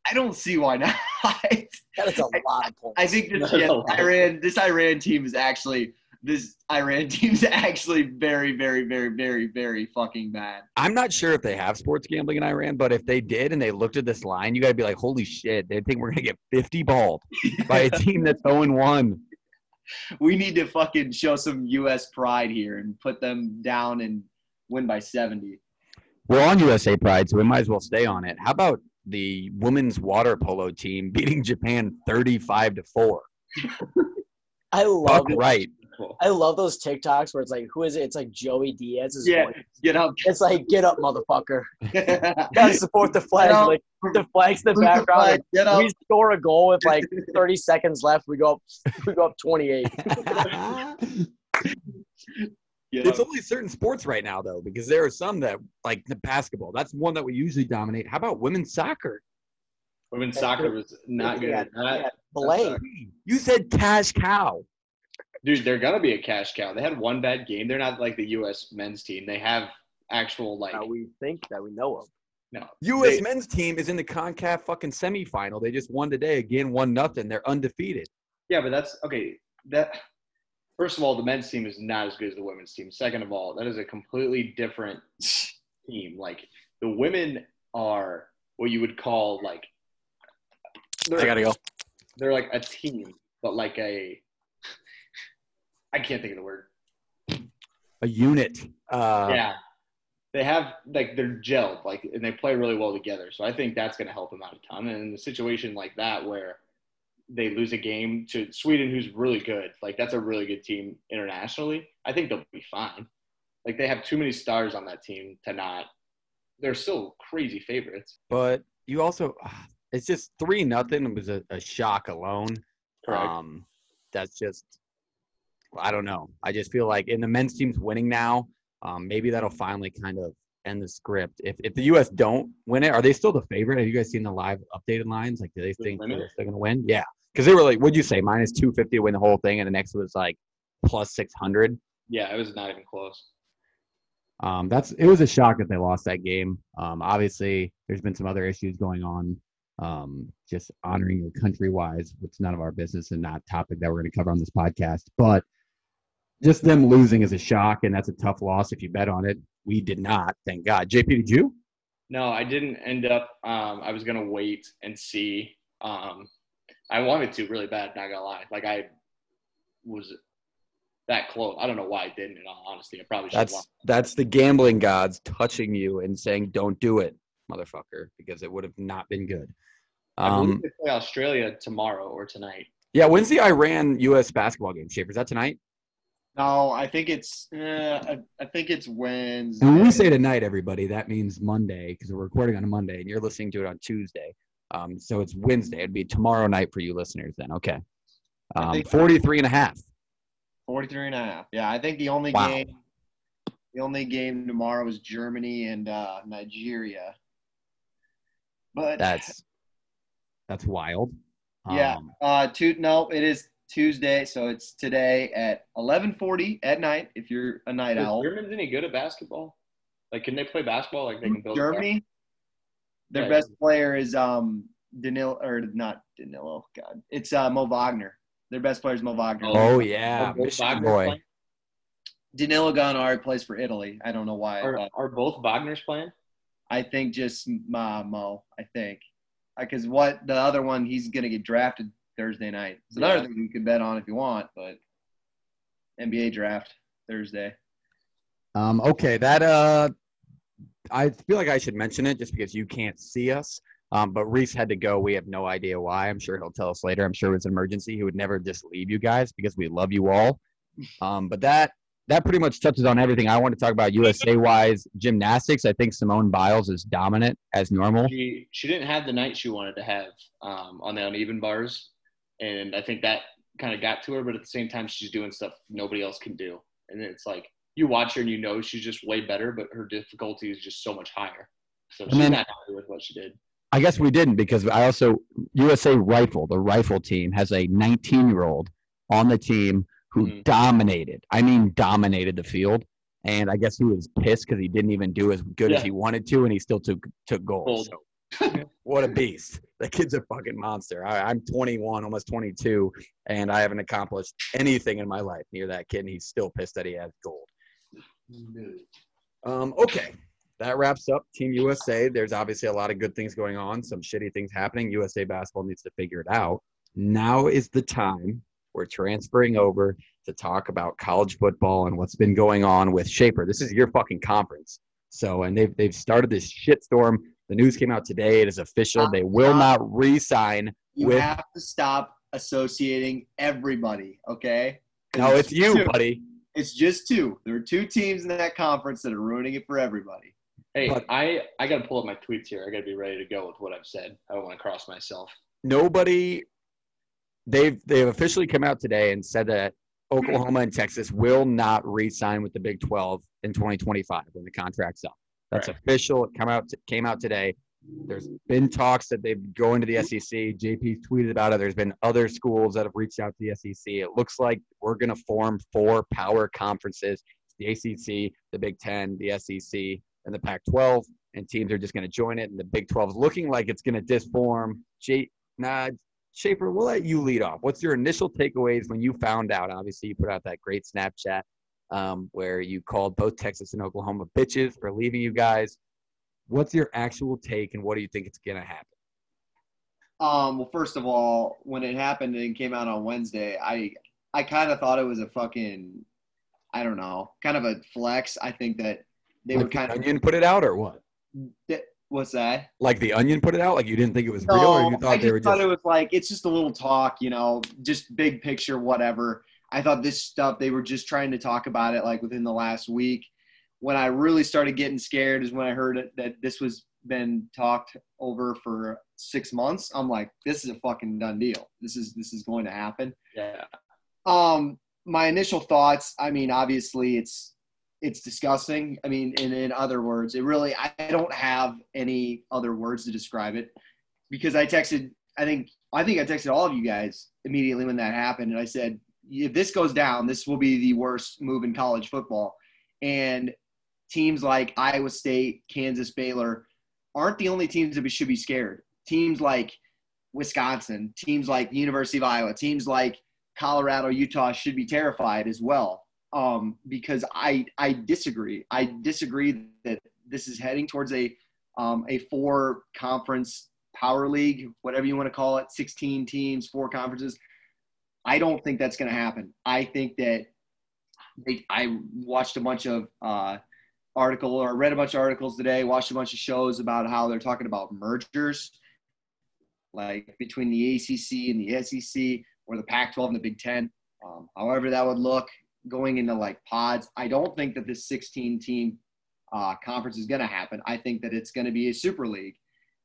Speaker 7: I don't see why not. I
Speaker 5: That is a lot of points.
Speaker 7: I think this
Speaker 6: That's
Speaker 7: yeah. Iran this Iran team is actually this Iran team is actually very, very, very, very, very fucking bad.
Speaker 1: I'm not sure if they have sports gambling in Iran, but if they did and they looked at this line, you got to be like, holy shit, they think we're going to get 50 balled by a team that's 0 1.
Speaker 7: We need to fucking show some US pride here and put them down and win by 70.
Speaker 1: We're on USA Pride, so we might as well stay on it. How about the women's water polo team beating Japan 35 to 4?
Speaker 5: I love
Speaker 1: Fuck right.
Speaker 5: I love those TikToks where it's like, who is it? It's like Joey Diaz is
Speaker 7: Yeah.
Speaker 5: going.
Speaker 7: Get up.
Speaker 5: It's like, get up, motherfucker. Gotta support the flag. Like the flag's in the
Speaker 7: Who's the
Speaker 5: background.
Speaker 7: flag? Get up.
Speaker 5: we score a goal with like 30 seconds left. We go up. We go up 28.
Speaker 7: Get
Speaker 1: It's only certain sports right now, though, because there are some that, like the basketball, that's one that we usually dominate. How about women's soccer?
Speaker 6: Women's soccer was not good.
Speaker 5: Yeah,
Speaker 6: That-
Speaker 5: yeah, Blame.
Speaker 1: You said cash cow.
Speaker 6: Dude, they're gonna be a cash cow. They had one bad game. They're not like the U.S. men's team. They have actual like
Speaker 5: That we think that we know of.
Speaker 6: no.
Speaker 1: U.S.
Speaker 6: They-
Speaker 1: men's team is in the CONCACAF fucking semifinal. They just won today again, one nothing. They're undefeated.
Speaker 6: Yeah, but that's okay. That first of all, the men's team is not as good as the women's team. Second of all, that is a completely different team. Like the women are what you would call like they're,
Speaker 5: go.
Speaker 6: they're like a team, but like a I can't think of the word.
Speaker 1: A unit. Uh,
Speaker 6: yeah. They have like they're gelled, like and they play really well together. So I think that's gonna help them out a ton. And in a situation like that where they lose a game to Sweden, who's really good, like that's a really good team internationally. I think they'll be fine. Like they have too many stars on that team to not. They're still crazy favorites.
Speaker 1: But you also, it's just three nothing was a, a shock alone.
Speaker 6: Correct.
Speaker 1: Um, that's just, I don't know. I just feel like, in the men's team's winning now. Um, maybe that'll finally kind of end the script. If if the U.S. don't win it, are they still the favorite? Have you guys seen the live updated lines? Like, do they
Speaker 6: The
Speaker 1: think they're still gonna win? Yeah, because they were like, what'd you say? Minus two fifty to win the whole thing, and the next was like plus six hundred.
Speaker 6: yeah, it was not even close.
Speaker 1: Um, that's it was a shock that they lost that game. Um, obviously, there's been some other issues going on. Um, just honoring your country wise, which none of our business and not topic that we're going to cover on this podcast. But just them losing is a shock, and that's a tough loss if you bet on it. We did not, thank God. JP, did you?
Speaker 6: No, I didn't end up. Um, I was gonna wait and see. I wanted to really bad. Not gonna lie. Like I was that close. I don't know why I didn't. In all honesty, I probably should.
Speaker 1: That's that's the gambling gods touching you and saying, "Don't do it, motherfucker," because it would have not been good.
Speaker 6: I
Speaker 1: Um,
Speaker 6: they play Australia tomorrow or tonight.
Speaker 1: yeah, when's the Iran U.S. basketball game? Schaefer, is that tonight?
Speaker 7: No, I think it's. Uh, I, I think it's Wednesday.
Speaker 1: And when we say tonight, everybody, that means Monday because we're recording on a Monday and you're listening to it on Tuesday. Um, so it's Wednesday. It'd be tomorrow night for you listeners then. Okay.
Speaker 7: I
Speaker 1: Um,
Speaker 7: think-
Speaker 1: 43 and a half.
Speaker 7: 43 and a half. Yeah, I think the only
Speaker 1: Wow.
Speaker 7: game the only game tomorrow is Germany and uh, Nigeria. But
Speaker 1: That's that's wild.
Speaker 7: yeah,
Speaker 1: Um,
Speaker 7: uh two no, it is Tuesday, so it's today at 11:40 at night if you're a night
Speaker 6: Is
Speaker 7: owl.
Speaker 6: Germans any good at basketball? Like, can they play basketball? Like, they can build. a
Speaker 7: Germany their
Speaker 6: Yeah.
Speaker 7: best player is um Danilo or not Danilo, god. It's uh Mo Wagner. Their best player is Mo Wagner.
Speaker 1: oh yeah, Mo
Speaker 6: Wagner
Speaker 1: boy.
Speaker 6: playing?
Speaker 7: Danilo Gallinari plays for Italy. I don't know why.
Speaker 6: Are,
Speaker 7: but
Speaker 6: are both Wagner's playing?
Speaker 7: I think just uh, Mo. I think because what the other one he's gonna get drafted Thursday night. It's another
Speaker 6: Yeah.
Speaker 7: thing you can bet on if you want, but NBA draft Thursday.
Speaker 1: Um, okay, that uh, I feel like I should mention it just because you can't see us. Um, but Reese had to go. We have no idea why. I'm sure he'll tell us later. I'm sure it was an emergency. He would never just leave you guys because we love you all. Um, but that that pretty much touches on everything I want to talk about USA wise gymnastics. I think Simone Biles is dominant as normal.
Speaker 6: She she didn't have the night she wanted to have um, on the uneven bars, and I think that kind of got to her. But at the same time, she's doing stuff nobody else can do, and it's like you watch her and you know she's just way better, but her difficulty is just so much higher. So she's
Speaker 1: then-
Speaker 6: not happy with what she did.
Speaker 1: I guess we didn't because I also USA Rifle, the rifle team, has a 19 year old on the team who
Speaker 6: Mhm.
Speaker 1: dominated. I mean, dominated the field. And I guess he was pissed because he didn't even do as good as he wanted to, and he still took took gold.
Speaker 6: Gold.
Speaker 1: So, what a beast! The kid's a fucking monster. I, I'm 21, almost 22, and I haven't accomplished anything in my life near that kid, and he's still pissed that he has gold. Um, okay, that wraps up Team USA. There's obviously a lot of good things going on, some shitty things happening. USA basketball needs to figure it out. Now is the time we're transferring over to talk about college football and what's been going on with Schaefer. This is your fucking conference. So, and they've they've started this shitstorm. The news came out today. It is official. They will not re-sign.
Speaker 7: You
Speaker 1: With-
Speaker 7: have to stop associating everybody. okay?
Speaker 1: No, it's you, buddy.
Speaker 7: It's just two. There are two teams in that conference that are ruining it for everybody.
Speaker 6: Hey,
Speaker 1: But-
Speaker 6: I I got to pull up my tweets here. I got to be ready to go with what I've said. I don't want to cross myself.
Speaker 1: nobody they've they've officially come out today and said that Oklahoma and Texas will not re-sign with the Big 12 in 2025 when the contract's up. That's
Speaker 6: Right.
Speaker 1: official. It come out came out today. There's been talks that they've go into the SEC. JP tweeted about it. There's been other schools that have reached out to the SEC. It looks like we're going to form four power conferences: the ACC, the Big Ten, the SEC, and the Pac-12. And teams are just going to join it. And the Big 12 is looking like it's going to disform. J- nah, Schaefer, we'll let you lead off. What's your initial takeaways when you found out? Obviously, you put out that great Snapchat um, where you called both Texas and Oklahoma bitches for leaving you guys. What's your actual take, and what do you think it's gonna happen?
Speaker 7: Um, well, first of all, when it happened and it came out on Wednesday, I I kind of thought it was a fucking, I don't know, kind of a flex. I think that they
Speaker 1: like
Speaker 7: were kind
Speaker 1: the
Speaker 7: of.
Speaker 1: Onion put it out, or what?
Speaker 7: What's that?
Speaker 1: Like the Onion put it out? Like you didn't think it was real, or you thought
Speaker 7: I
Speaker 1: they
Speaker 7: just
Speaker 1: were
Speaker 7: thought
Speaker 1: just
Speaker 7: it was like it's just a little talk, you know, just big picture, whatever. I thought this stuff they were just trying to talk about it like within the last week. When I really started getting scared is when I heard that this was been talked over for six months, I'm like, this is a fucking done deal. This is this is going to happen.
Speaker 6: Yeah.
Speaker 7: Um, my initial thoughts. I mean, obviously, it's it's disgusting. I mean, in in other words, it really. I don't have any other words to describe it because I texted. I think I think I texted all of you guys immediately when that happened, and I said, if this goes down, this will be the worst move in college football. And teams like Iowa State, Kansas, Baylor aren't the only teams that we should be scared. Teams like Wisconsin, teams like University of Iowa, teams like Colorado, Utah should be terrified as well. Um, because I I disagree. I disagree that this is heading towards a um, a four conference power league, whatever you want to call it, 16 teams, four conferences. I don't think that's going to happen. I think that they, I watched a bunch of uh, article or read a bunch of articles today, watched a bunch of shows about how they're talking about mergers, like between the ACC and the SEC or the Pac-12 and the Big Ten. Um, however that would look going into like pods. I don't think that this 16 team uh, conference is going to happen. I think that it's going to be a super league,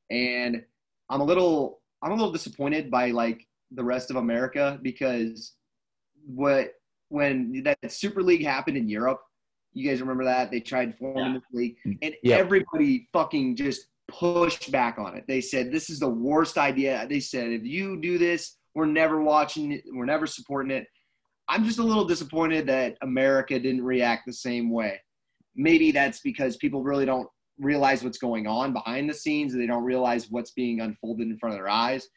Speaker 7: and I'm a little I'm a little disappointed by like the rest of America because what when that Super League happened in Europe, you guys remember that they tried forming
Speaker 6: Yeah.
Speaker 7: this league, and
Speaker 1: Yep.
Speaker 7: everybody fucking just pushed back on it. They said this is the worst idea. They said if you do this, we're never watching it. We're never supporting it. I'm just a little disappointed that America didn't react the same way. Maybe that's because people really don't realize what's going on behind the scenes. and They don't realize what's being unfolded in front of their eyes.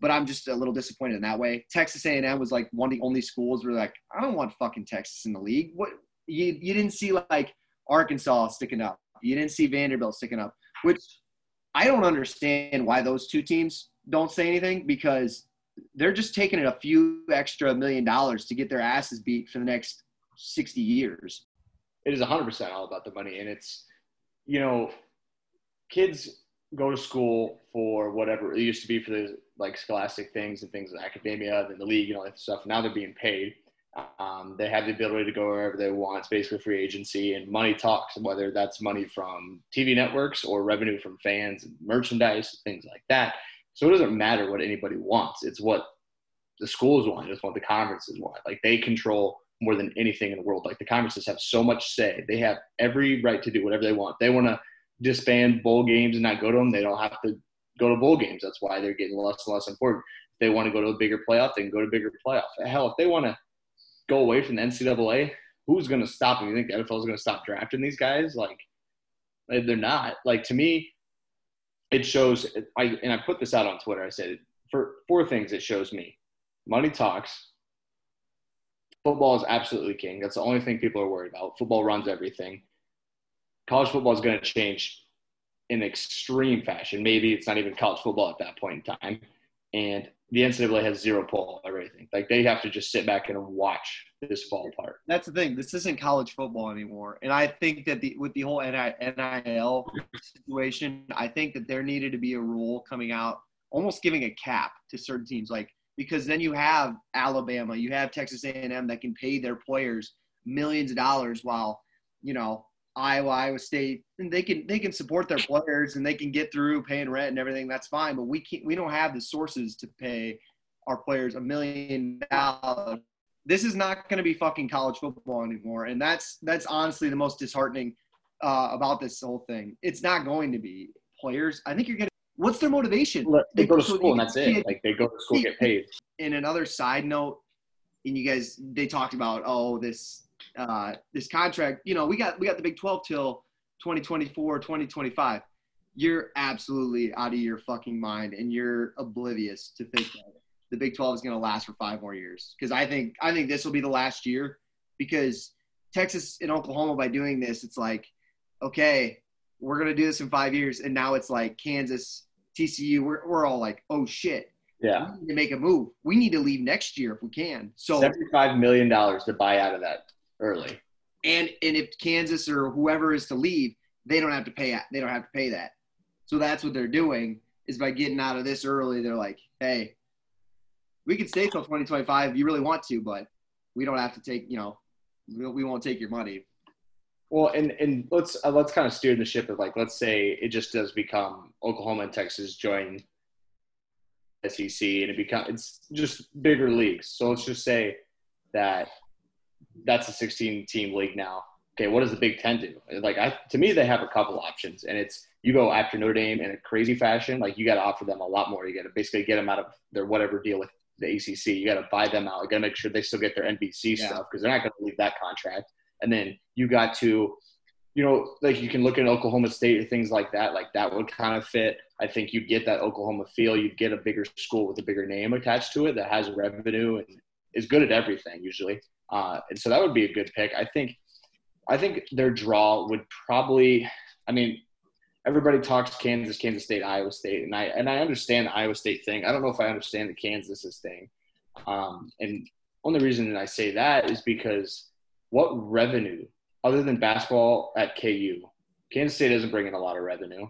Speaker 7: But I'm just a little disappointed in that way. Texas A&M was like one of the only schools where like I don't want fucking Texas in the league. What you you didn't see like Arkansas sticking up. You didn't see Vanderbilt sticking up, which I don't understand why those two teams don't say anything because they're just taking a few extra million dollars to get their asses beat for the next 60 years.
Speaker 6: it is 100% all about the money and it's you know kids go to school for whatever it used to be for the like scholastic things and things like academia and the league and all that stuff now they're being paid um, they have the ability to go wherever they want it's basically free agency and money talks whether that's money from tv networks or revenue from fans and merchandise things like that so it doesn't matter what anybody wants it's what the schools want it's what the conferences want like they control more than anything in the world. Like the conferences have so much say. They have every right to do whatever they want. They want to disband bowl games and not go to them. They don't have to go to bowl games. That's why they're getting less and less important. If they want to go to a bigger playoff, they can go to a bigger playoff. Hell, if they want to go away from the NCAA, who's going to stop them? You think the NFL is going to stop drafting these guys? Like, eh, they're not. Like to me, it shows. I and I put this out on Twitter. I said for four things it shows me: money talks, football is absolutely king. That's the only thing people are worried about. Football runs everything. College football is going to change in extreme fashion. Maybe it's not even college football at that point in time. And the NCAA has zero pull over anything. Like they have to just sit back and watch this fall apart.
Speaker 7: That's the thing. This isn't college football anymore. And I think that the, with the whole NIL situation, I think that there needed to be a rule coming out, almost giving a cap to certain teams. Like because then you have Alabama, you have Texas A&M that can pay their players millions of dollars, while you know Iowa, Iowa State, and they can they can support their players and they can get through paying rent and everything. That's fine, but we can't. We don't have the sources to pay our players a million dollars. This is not going to be fucking college football anymore, and that's that's honestly the most disheartening uh, about this whole thing. It's not going to be players. I think you're getting. What's their motivation?
Speaker 6: They go to
Speaker 7: so
Speaker 6: school and that's it. Like they go to school, get paid.
Speaker 7: and another side note, and you guys they talked about oh this uh, this contract. You know we got we got the Big Twelve till 2024, 2025. You're absolutely out of your fucking mind, and you're oblivious to think that the Big 12 is going to last for five more years. Because I think I think this will be the last year. Because Texas and Oklahoma, by doing this, it's like, okay, we're going to do this in five years, and now it's like Kansas, TCU. We're we're all like, oh shit,
Speaker 6: Yeah.
Speaker 7: we need to make a move. We need to leave next year if we can. So
Speaker 6: $75 million to buy out of that early.
Speaker 7: and and if Kansas or whoever is to leave, they don't have to pay they don't have to pay that. So that's what they're doing is by getting out of this early. They're like, hey, we can stay till 2025 if you really want to, but we don't have to take you know we, we won't take your money.
Speaker 6: Well, and and let's uh, let's kind of steer the ship of like let's say it just does become Oklahoma and Texas join SEC, and it becomes it's just bigger leagues. So let's just say that that's a 16 team league now. Okay, what does the Big Ten do? Like, I to me, they have a couple options, and it's you go after Notre Dame in a crazy fashion. Like, you got to offer them a lot more. You got to basically get them out of their whatever deal with the ACC. You got to buy them out. You got to make sure they still get their NBC
Speaker 7: Yeah.
Speaker 6: stuff because they're not going to leave that contract. And then you got to, you know, like you can look at Oklahoma State or things like that. Like that would kind of fit. I think you'd get that Oklahoma feel. You'd get a bigger school with a bigger name attached to it that has revenue and is good at everything usually. Uh, and so that would be a good pick. I think. I think their draw would probably. I mean, everybody talks Kansas, Kansas State, Iowa State, and I and I understand the Iowa State thing. I don't know if I understand the Kansas's thing. Um, and only reason that I say that is because what revenue other than basketball at KU, Kansas State doesn't bring in a lot of revenue.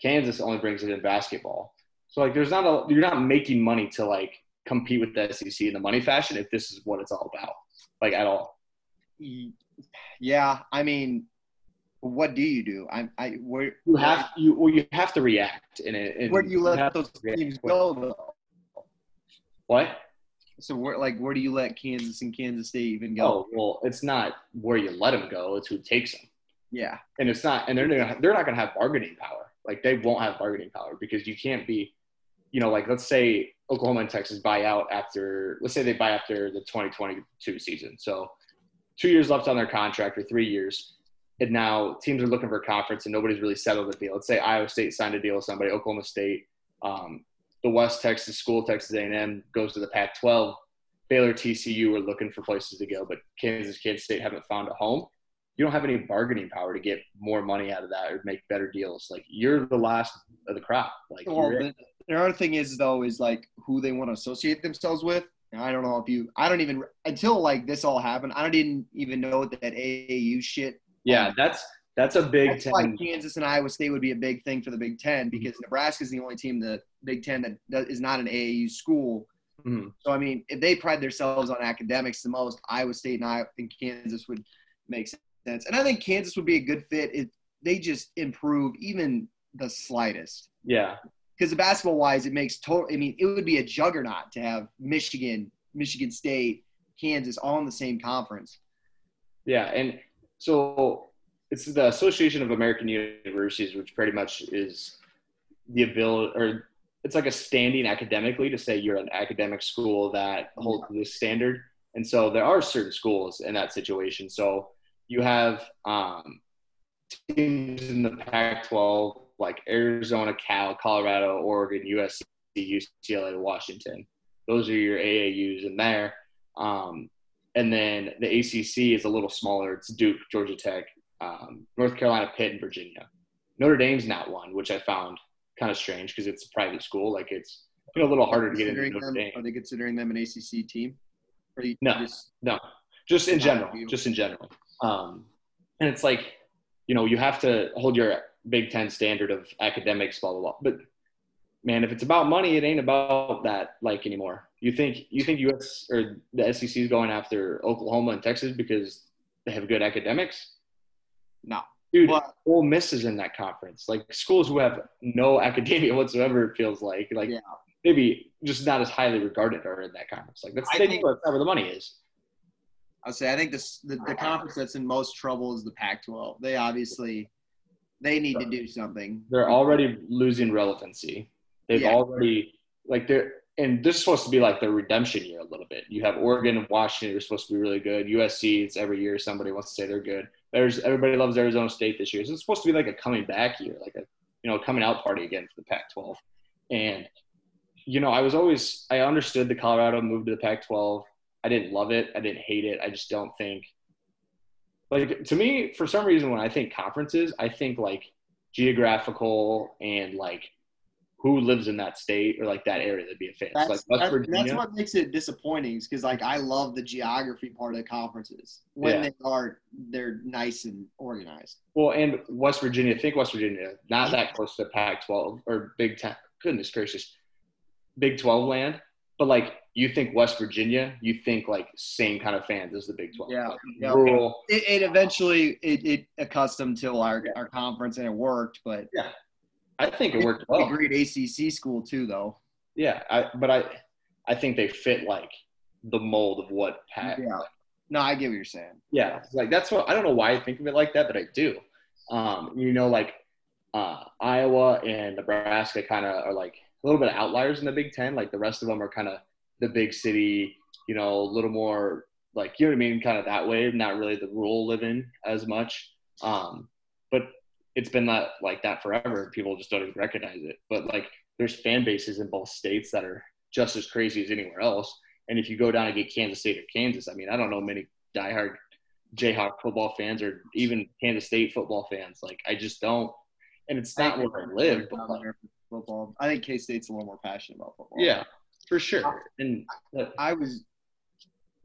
Speaker 6: Kansas only brings it in basketball. So like, there's not a you're not making money to like compete with the SEC in the money fashion if this is what it's all about, like at all.
Speaker 7: Yeah, I mean, what do you do? I, I where
Speaker 6: You have you well you have to react in it.
Speaker 7: where do you let those teams go though?
Speaker 6: What?
Speaker 7: So where like where do you let Kansas and Kansas State even go?
Speaker 6: Oh well, it's not where you let them go; it's who takes them.
Speaker 7: Yeah,
Speaker 6: and it's not and they're they're not going to have bargaining power like they won't have bargaining power because you can't be you know like let's say oklahoma and texas buy out after let's say they buy after the 2022 season so two years left on their contract or three years and now teams are looking for a conference and nobody's really settled a deal let's say iowa state signed a deal with somebody oklahoma state um, the west texas school texas a&m goes to the pac 12 baylor tcu are looking for places to go but kansas kansas state haven't found a home you don't have any bargaining power to get more money out of that or make better deals. Like you're the last of the crop. Like
Speaker 7: Well,
Speaker 6: you're
Speaker 7: the, other thing is though is like who they want to associate themselves with. And I don't know if you. I don't even until like this all happened. I didn't even know that AAU shit.
Speaker 6: yeah, that's that's a big
Speaker 7: That's why. Kansas and Iowa State would be a big thing for the Big Ten because Nebraska is the only team the Big Ten that does, is not an AAU school.
Speaker 6: Mhm.
Speaker 7: So I mean, if they pride themselves on academics the most, Iowa State and I and Kansas would make sense. And I think Kansas would be a good fit if they just improve even the slightest.
Speaker 6: Yeah,
Speaker 7: Because the basketball wise, it makes total. I mean, it would be a juggernaut to have Michigan, Michigan State, Kansas all in the same conference.
Speaker 6: yeah, and so it's the Association of American Universities, which pretty much is the ability, or it's like a standing academically to say you're an academic school that holds this standard. And so there are certain schools in that situation. So you have um, teams in the Pac-12 like Arizona, Cal, Colorado, Oregon, USC, UCLA, Washington. Those are your AAUs in there. Um, and then the ACC is a little smaller. It's Duke, Georgia Tech, um, North Carolina, Pitt, and Virginia. Notre Dame's not one, which I found kind of strange because it's a private school. Like it's you know, a little harder to get into Notre
Speaker 7: them,
Speaker 6: Dame.
Speaker 7: are they considering them an ACC team?
Speaker 6: No.
Speaker 7: just-
Speaker 6: No, just in general. Just in general. Um, and it's like, you know, you have to hold your Big Ten standard of academics, blah blah blah. But man, if it's about money, it ain't about that like anymore. You think you think US or the SEC is going after Oklahoma and Texas because they have good academics?
Speaker 7: no.
Speaker 6: Dude,
Speaker 7: But-
Speaker 6: Ole Miss is in that conference. Like schools who have no academia whatsoever, it feels like. Like
Speaker 7: Yeah.
Speaker 6: maybe just not as highly regarded are in that conference. Like that's
Speaker 7: I
Speaker 6: they
Speaker 7: think-
Speaker 6: where the money is.
Speaker 7: I'll say I think this the, the conference that's in most trouble is the Pac-12. They obviously they need to do something.
Speaker 6: they're already losing relevancy. They've
Speaker 7: Yeah.
Speaker 6: already like they're and this is supposed to be like the redemption year a little bit. You have Oregon and Washington are supposed to be really good. USC, it's every year somebody wants to say they're good. There's everybody loves Arizona State this year. So it's supposed to be like a coming back year, like a you know coming out party again for the Pac-12. And you know, I was always I understood the Colorado move to the Pac-12. I didn't love it. I didn't hate it. I just don't think like to me for some reason when I think conferences, I think like geographical and like who lives in that state or like that area that'd be a fit.
Speaker 7: That's,
Speaker 6: like West Virginia.
Speaker 7: that's what makes it disappointing is because like I love the geography part of the conferences when
Speaker 6: Yeah.
Speaker 7: they are they're nice and organized.
Speaker 6: well, and West Virginia. Think West Virginia, not that close to Pac-12 or Big Ten. Goodness gracious, Big 12 land. But like you think West Virginia, you think like same kind of fans as the Big 12.
Speaker 7: Yeah,
Speaker 6: Like,
Speaker 7: yeah.
Speaker 6: rural.
Speaker 7: It, it eventually it, it accustomed to our our conference and it worked, but yeah,
Speaker 6: I think it worked
Speaker 7: a
Speaker 6: well.
Speaker 7: great ACC school too though.
Speaker 6: Yeah, I, but I, I think they fit like the mold of what Pat.
Speaker 7: Yeah. No, I get what you're saying.
Speaker 6: Yeah, like that's what I don't know why I think of it like that, but I do. Um, you know, like uh, Iowa and Nebraska kind of are like a little bit of outliers in the Big Ten. Like the rest of them are kind of the big city, you know, a little more like you know what I mean, kind of that way. Not really the rural living as much. Um, but it's been that like that forever. People just don't even recognize it. But like there's fan bases in both states that are just as crazy as anywhere else. And if you go down and get Kansas State or Kansas, I mean, I don't know many diehard Jayhawk football fans or even Kansas State football fans. Like I just don't. And it's not where I live, but like,
Speaker 7: football. I think K State's a little more passionate about football.
Speaker 6: yeah, for sure. And uh,
Speaker 7: I was.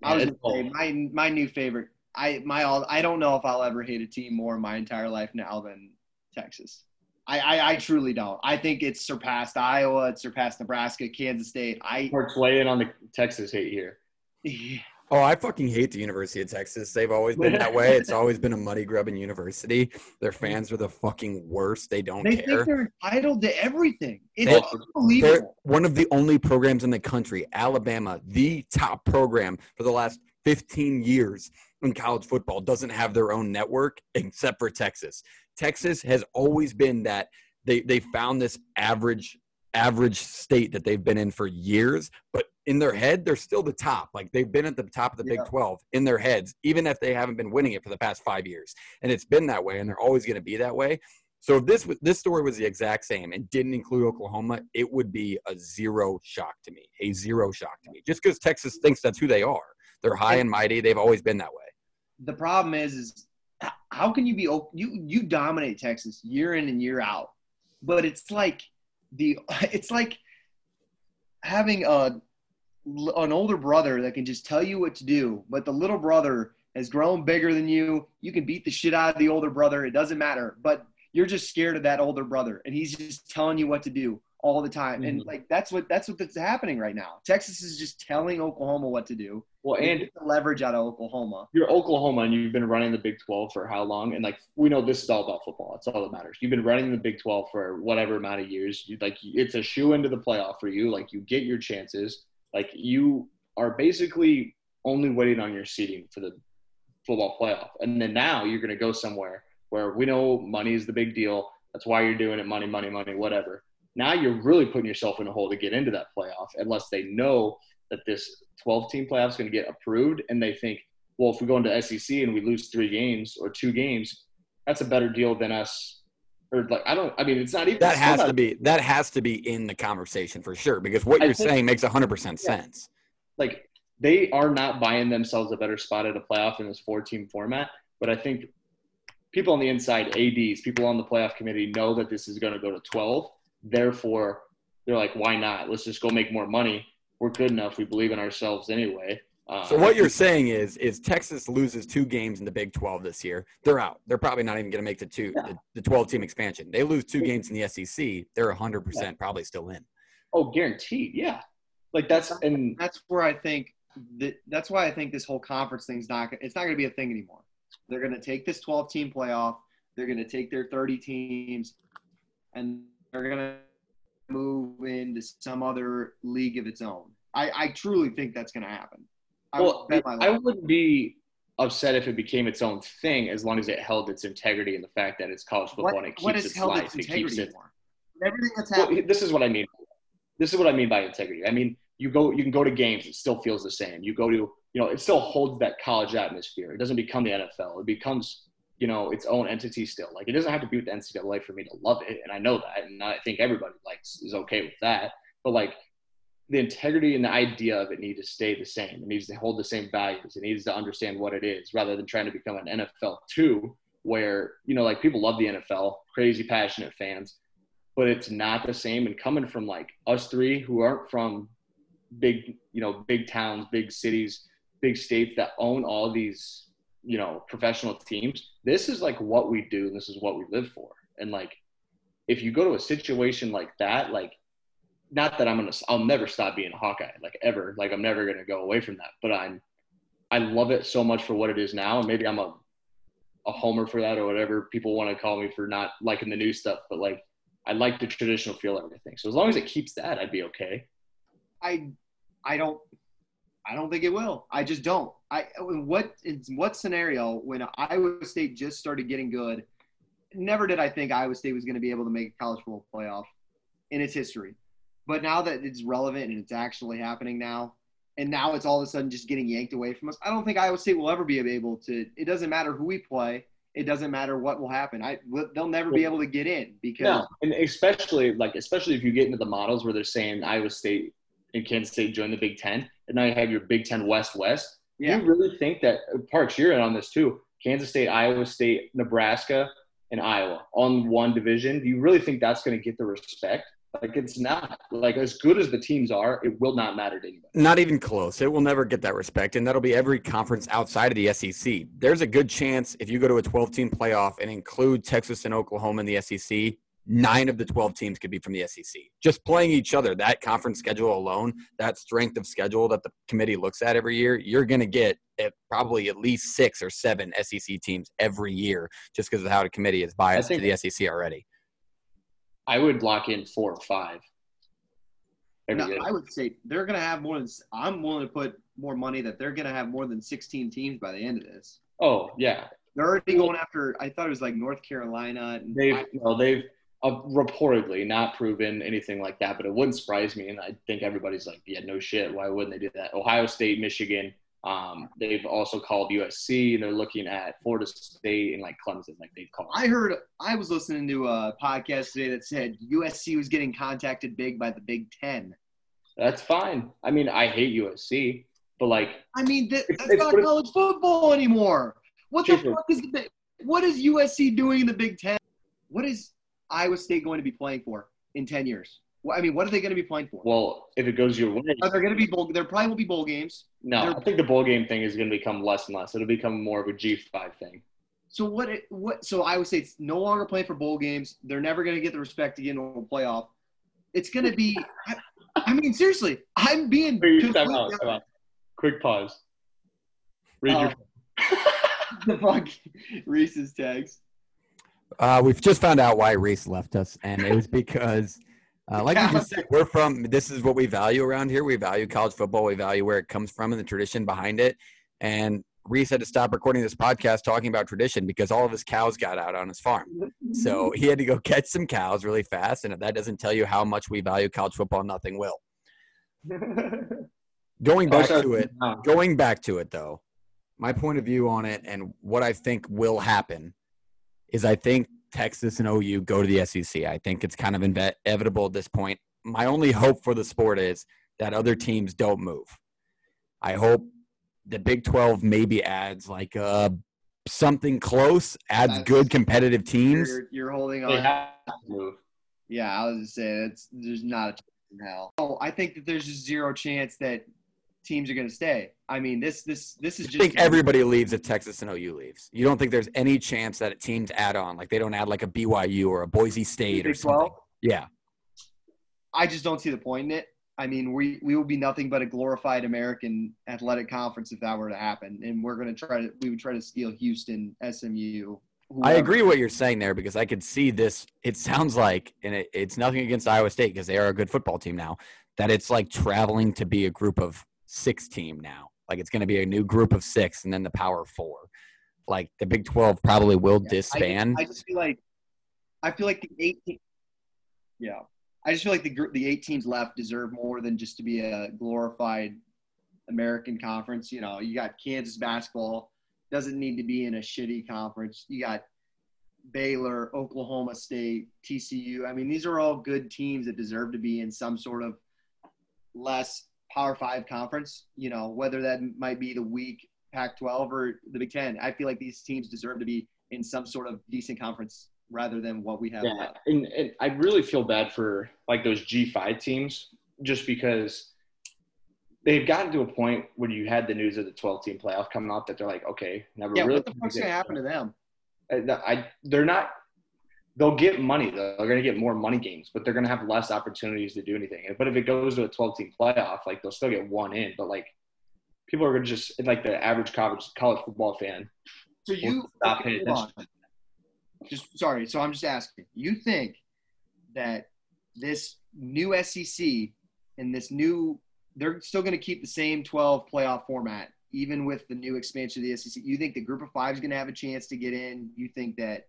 Speaker 7: I was
Speaker 6: Yeah,
Speaker 7: say, my my new favorite. I my all. I don't know if I'll ever hate a team more in my entire life now than Texas. I, I, I truly don't. I think it's surpassed Iowa. It's surpassed Nebraska, Kansas State. I
Speaker 6: Mark's weighing on the Texas hate here.
Speaker 1: Oh, I fucking hate the University of Texas. They've always been that way. It's always been a money grubbing university. Their fans are the fucking worst. They don't
Speaker 7: they
Speaker 1: care.
Speaker 7: think they're entitled to everything. It's
Speaker 1: They- They're
Speaker 7: unbelievable.
Speaker 1: one of the only programs in the country, Alabama, the top program for the last 15 years in college football, doesn't have their own network except for Texas. Texas has always been that they they found this average average state that they've been in for years, but in their head they're still the top. Like they've been at the top of the
Speaker 7: Yeah.
Speaker 1: Big 12 in their heads, even if they haven't been winning it for the past 5 years. And it's been that way and they're always going to be that way. So if this was- this story was the exact same and didn't include Oklahoma, it would be a zero shock to me. A zero shock to me. Just because Texas thinks that's who they are. They're high and mighty. They've always been that way.
Speaker 7: the problem is is how can you be you you dominate Texas year in and year out, but it's like the it's like having a an older brother that can just tell you what to do, but the little brother has grown bigger than you. You can beat the shit out of the older brother. It doesn't matter, but you're just scared of that older brother, and he's just telling you what to do all the time. And
Speaker 6: Mhm.
Speaker 7: like that's what that's what's happening right now. Texas is just telling Oklahoma what to do.
Speaker 6: Well, and
Speaker 7: the leverage out of Oklahoma.
Speaker 6: you're Oklahoma and you've been running the Big 12 for how long? And like we know this is all about football. It's all that matters. You've been running the Big 12 for whatever amount of years. You, like it's a shoe into the playoff for you. Like you get your chances. Like you are basically only waiting on your seating for the football playoff. And then now you're going to go somewhere where we know money is the big deal. That's why you're doing it. Money, money, money, whatever. Now you're really putting yourself in a hole to get into that playoff unless they know that this 12 team playoff is going to get approved and they think, well, if we go into SEC and we lose three games or two games, that's a better deal than us. Or like, I don't, I mean, it's not even
Speaker 1: That has
Speaker 6: not-
Speaker 1: to be that has to be in the conversation for sure because what
Speaker 6: I
Speaker 1: you're
Speaker 6: think-
Speaker 1: saying makes 100%
Speaker 6: Yeah.
Speaker 1: sense.
Speaker 6: like they are not buying themselves a better spot at a playoff in this four team format. But I think people on the inside, ADs, people on the playoff committee know that this is going to go to 12. Therefore, they're like, why not? Let's just go make more money. We're good enough. We believe in ourselves anyway. Uh,
Speaker 1: So what you're saying is is Texas loses two games in the Big 12 this year. They're out. They're probably not even going to make the two the, the 12 team expansion. They lose two games in the SEC. They're 100% probably still in.
Speaker 6: oh, guaranteed. Yeah. Like that's, and
Speaker 7: that's where I think that that's why I think this whole conference thing's not it's not going to be a thing anymore. They're going to take this 12 team playoff. They're going to take their 30 teams, and they're going to move into some other league of its own. I, I truly think that's going to happen. I
Speaker 6: well,
Speaker 7: would
Speaker 6: I wouldn't be upset if it became its own thing as long as it held its integrity and the fact that it's college football
Speaker 7: what,
Speaker 6: and it keeps its
Speaker 7: held
Speaker 6: life.
Speaker 7: its
Speaker 6: It keeps it.
Speaker 7: Everything that's
Speaker 6: Well, this is what I mean. This is what I mean by integrity. I mean, you go, you can go to games, it still feels the same. You go to, you know, it still holds that college atmosphere. It doesn't become the NFL. It becomes, you know, its own entity still. Like it doesn't have to be with the NCAA for me to love it, and I know that, and I think everybody likes is okay with that. But like, the integrity and the idea of it need to stay the same. It needs to hold the same values. It needs to understand what it is, rather than trying to become an NFL two, where you know, like people love the NFL, crazy passionate fans but it's not the same. And coming from like us three who aren't from big, you know, big towns, big cities, big states that own all these, you know, professional teams, this is like what we do and this is what we live for. And like, if you go to a situation like that, like, not that I'm gonna, I'll never stop being a Hawkeye, like ever. Like I'm never gonna go away from that. But I'm, I love it so much for what it is now. And maybe I'm a, a homer for that or whatever people want to call me for not liking the new stuff. But like, I like the traditional feel of everything. So as long as it keeps that, I'd be okay.
Speaker 7: I I don't I don't think it will. I just don't. I what in what scenario when Iowa State just started getting good, never did I think Iowa State was going to be able to make a college football playoff in its history. But now that it's relevant and it's actually happening now, and now it's all of a sudden just getting yanked away from us, I don't think Iowa State will ever be able to. It doesn't matter who we play. It doesn't matter what will happen. I they'll never be able to get in because
Speaker 6: No, and especially like especially if you get into the models where they're saying Iowa State and Kansas State join the Big Ten, and now you have your Big Ten West West.
Speaker 7: Yeah.
Speaker 6: You really think that Parks, you're in on this too? Kansas State, Iowa State, Nebraska, and Iowa on one division. Do you really think that's going to get the respect? Like it's not. Like as good as the teams are, it will not matter to anybody.
Speaker 1: Not even close. It will never get that respect, and that'll be every conference outside of the SEC. There's a good chance if you go to a 12 team playoff and include Texas and Oklahoma in the SEC, nine of the 12 teams could be from the SEC. Just playing each other, that conference schedule alone, that strength of schedule that the committee looks at every year, you're going to get at probably at least six or seven SEC teams every year just because of how the committee is biased
Speaker 6: think-
Speaker 1: to the SEC already.
Speaker 6: I would lock in four or five.
Speaker 7: No. I would say they're going to have more than. I'm willing to put more money that they're going to have more than 16 teams by the end of this.
Speaker 6: oh yeah,
Speaker 7: They're already going after. I thought it was like North Carolina. And
Speaker 6: they've well they've uh, reportedly not proven anything like that, but it wouldn't surprise me. And I think everybody's like, yeah, no shit. Why wouldn't they do that? Ohio State, Michigan. Um, they've also called USC, and they're looking at Florida State and like Clemson. Like they've called.
Speaker 7: I heard. I was listening to a podcast today that said USC was getting contacted big by the Big Ten.
Speaker 6: That's fine. I mean, I hate USC, but like,
Speaker 7: I mean, that, that's not college football anymore. What the fuck is the? What is USC doing in the Big Ten? What is Iowa State going to be playing for in 10 years? Well, I mean, what are they going to be playing for?
Speaker 6: well, if it goes your way,
Speaker 7: Are there going to be bowl? There probably will be bowl games.
Speaker 6: no,
Speaker 7: they're-
Speaker 6: I think the bowl game thing is going to become less and less. It'll become more of a G five thing.
Speaker 7: So what? It, what? So Iowa State's no longer playing for bowl games. They're never going to get the respect to get into a playoff. It's going to be. I, I mean, seriously, I'm being.
Speaker 6: Wait,
Speaker 7: completely-
Speaker 6: time out, time out. Quick pause. Read your.
Speaker 7: the fuck Reese's text.
Speaker 1: Uh, we've just found out why Reese left us, and it was because, uh, like you just said, we're from. This is what we value around here. We value college football. We value where it comes from and the tradition behind it. And Reese had to stop recording this podcast talking about tradition because all of his cows got out on his farm. So he had to go catch some cows really fast. And if that doesn't tell you how much we value college football, nothing will. Going back to it, going back to it though, my point of view on it and what I think will happen is I think Texas and OU go to the SEC. I think it's kind of inevitable at this point. My only hope for the sport is that other teams don't move. I hope the Big 12 maybe adds like uh, something close, adds
Speaker 7: That's-
Speaker 1: good competitive teams.
Speaker 7: You're, you're holding
Speaker 6: They
Speaker 7: on.
Speaker 6: have to move.
Speaker 7: Yeah, I was just saying it's there's not a chance in hell. Oh, I think that there's just zero chance that teams are going to stay. I mean, this this this is just.
Speaker 1: I think everybody leaves if Texas and OU leaves. You don't think there's any chance that teams add on, like they don't add like a BYU or a Boise State or something.
Speaker 7: 12.
Speaker 1: Yeah.
Speaker 7: I just don't see the point in it. I mean, we we will be nothing but a glorified American athletic conference if that were to happen, and we're going to try to we would try to steal Houston, SMU.
Speaker 1: I
Speaker 7: whoever.
Speaker 1: agree what you're saying there because I could see this. It sounds like, and it, it's nothing against Iowa State because they are a good football team now, that it's like traveling to be a group of six team now. Like it's going to be a new group of six and then the power four. Like the Big 12 probably will
Speaker 7: Yeah,
Speaker 1: disband.
Speaker 7: I, I just feel like I feel like the eight. Yeah, I just feel like the gr- the eight teams left deserve more than just to be a glorified American conference. You know, you got Kansas basketball doesn't need to be in a shitty conference. You got Baylor, Oklahoma State, TCU. I mean, these are all good teams that deserve to be in some sort of less Power Five conference. You know, whether that might be the weak Pac-12 or the Big Ten. I feel like these teams deserve to be in some sort of decent conference rather than what we have.
Speaker 6: Yeah,
Speaker 7: left.
Speaker 6: and, and I really feel bad for like those G five teams just because they've gotten to a point where you had the news of the twelve team playoff coming out that they're like, okay, never
Speaker 7: Yeah,
Speaker 6: really.
Speaker 7: what the fuck's gonna happen to them?
Speaker 6: Uh, I, I, they're not. They'll get money though. They're going to get more money games, but they're going to have less opportunities to do anything. But if it goes to a 12 team playoff, like they'll still get one in. But like people are going to just like the average college college football fan.
Speaker 7: So you
Speaker 6: stop paying
Speaker 7: hold on. Just sorry. So I'm just asking. You think that this new SEC and this new they're still going to keep the same 12 playoff format, even with the new expansion of the SEC. You think the group of five is going to have a chance to get in? You think that,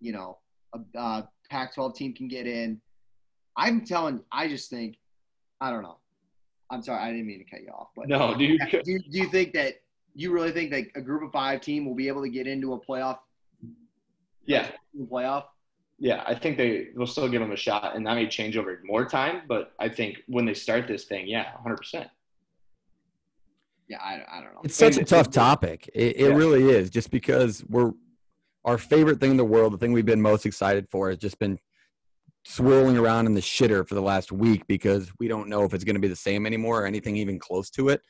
Speaker 7: you know, a, a Pac 12 team can get in? I'm telling, I just think, I don't know. I'm sorry, I didn't mean to cut you off, but
Speaker 6: No, dude.
Speaker 7: do, you- do you think that you really think that a group of five team will be able to get into a playoff
Speaker 6: Yeah,
Speaker 7: playoff?
Speaker 6: yeah. I think they will still give them a shot, and that may change over more time. But I think when they start this thing, yeah, 100. percent
Speaker 7: Yeah, I, I don't know.
Speaker 1: It's such a
Speaker 6: And-
Speaker 1: tough topic. It, it
Speaker 6: Yeah.
Speaker 1: really is, just because we're our favorite thing in the world, the thing we've been most excited for, has just been swirling around in the shitter for the last week because we don't know if it's going to be the same anymore or anything even close to it.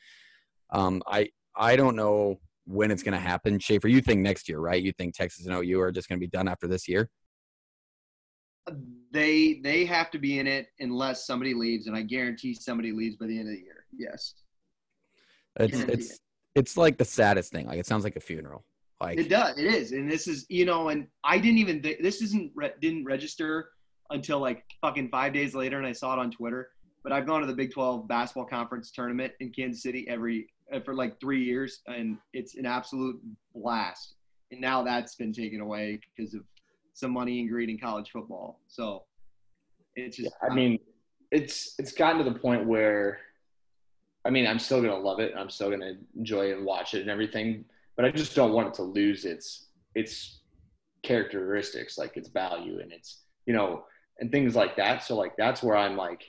Speaker 1: Um, I I don't know when it's going to happen. Schaefer, you think next year, right? You think Texas and OU are just going to be done after this year?
Speaker 7: They they have to be in it unless somebody leaves, and I guarantee somebody leaves by the end of the year. Yes,
Speaker 1: It's
Speaker 7: Guarantee
Speaker 1: it's it's like the saddest thing. Like it sounds like a funeral. Like
Speaker 7: it does. It is, and this is you know, and I didn't even th- this isn't re- didn't register until like fucking five days later, and I saw it on Twitter. But I've gone to the Big 12 basketball conference tournament in Kansas City every uh, for like three years, and it's an absolute blast. And now that's been taken away because of some money and greed in college football. So it's just.
Speaker 6: I mean, it's it's gotten to the point where, I mean, I'm still gonna love it. I'm still gonna enjoy it and watch it and everything. But I just don't want it to lose its its characteristics, like its value and its you know and things like that. So like that's where I'm like,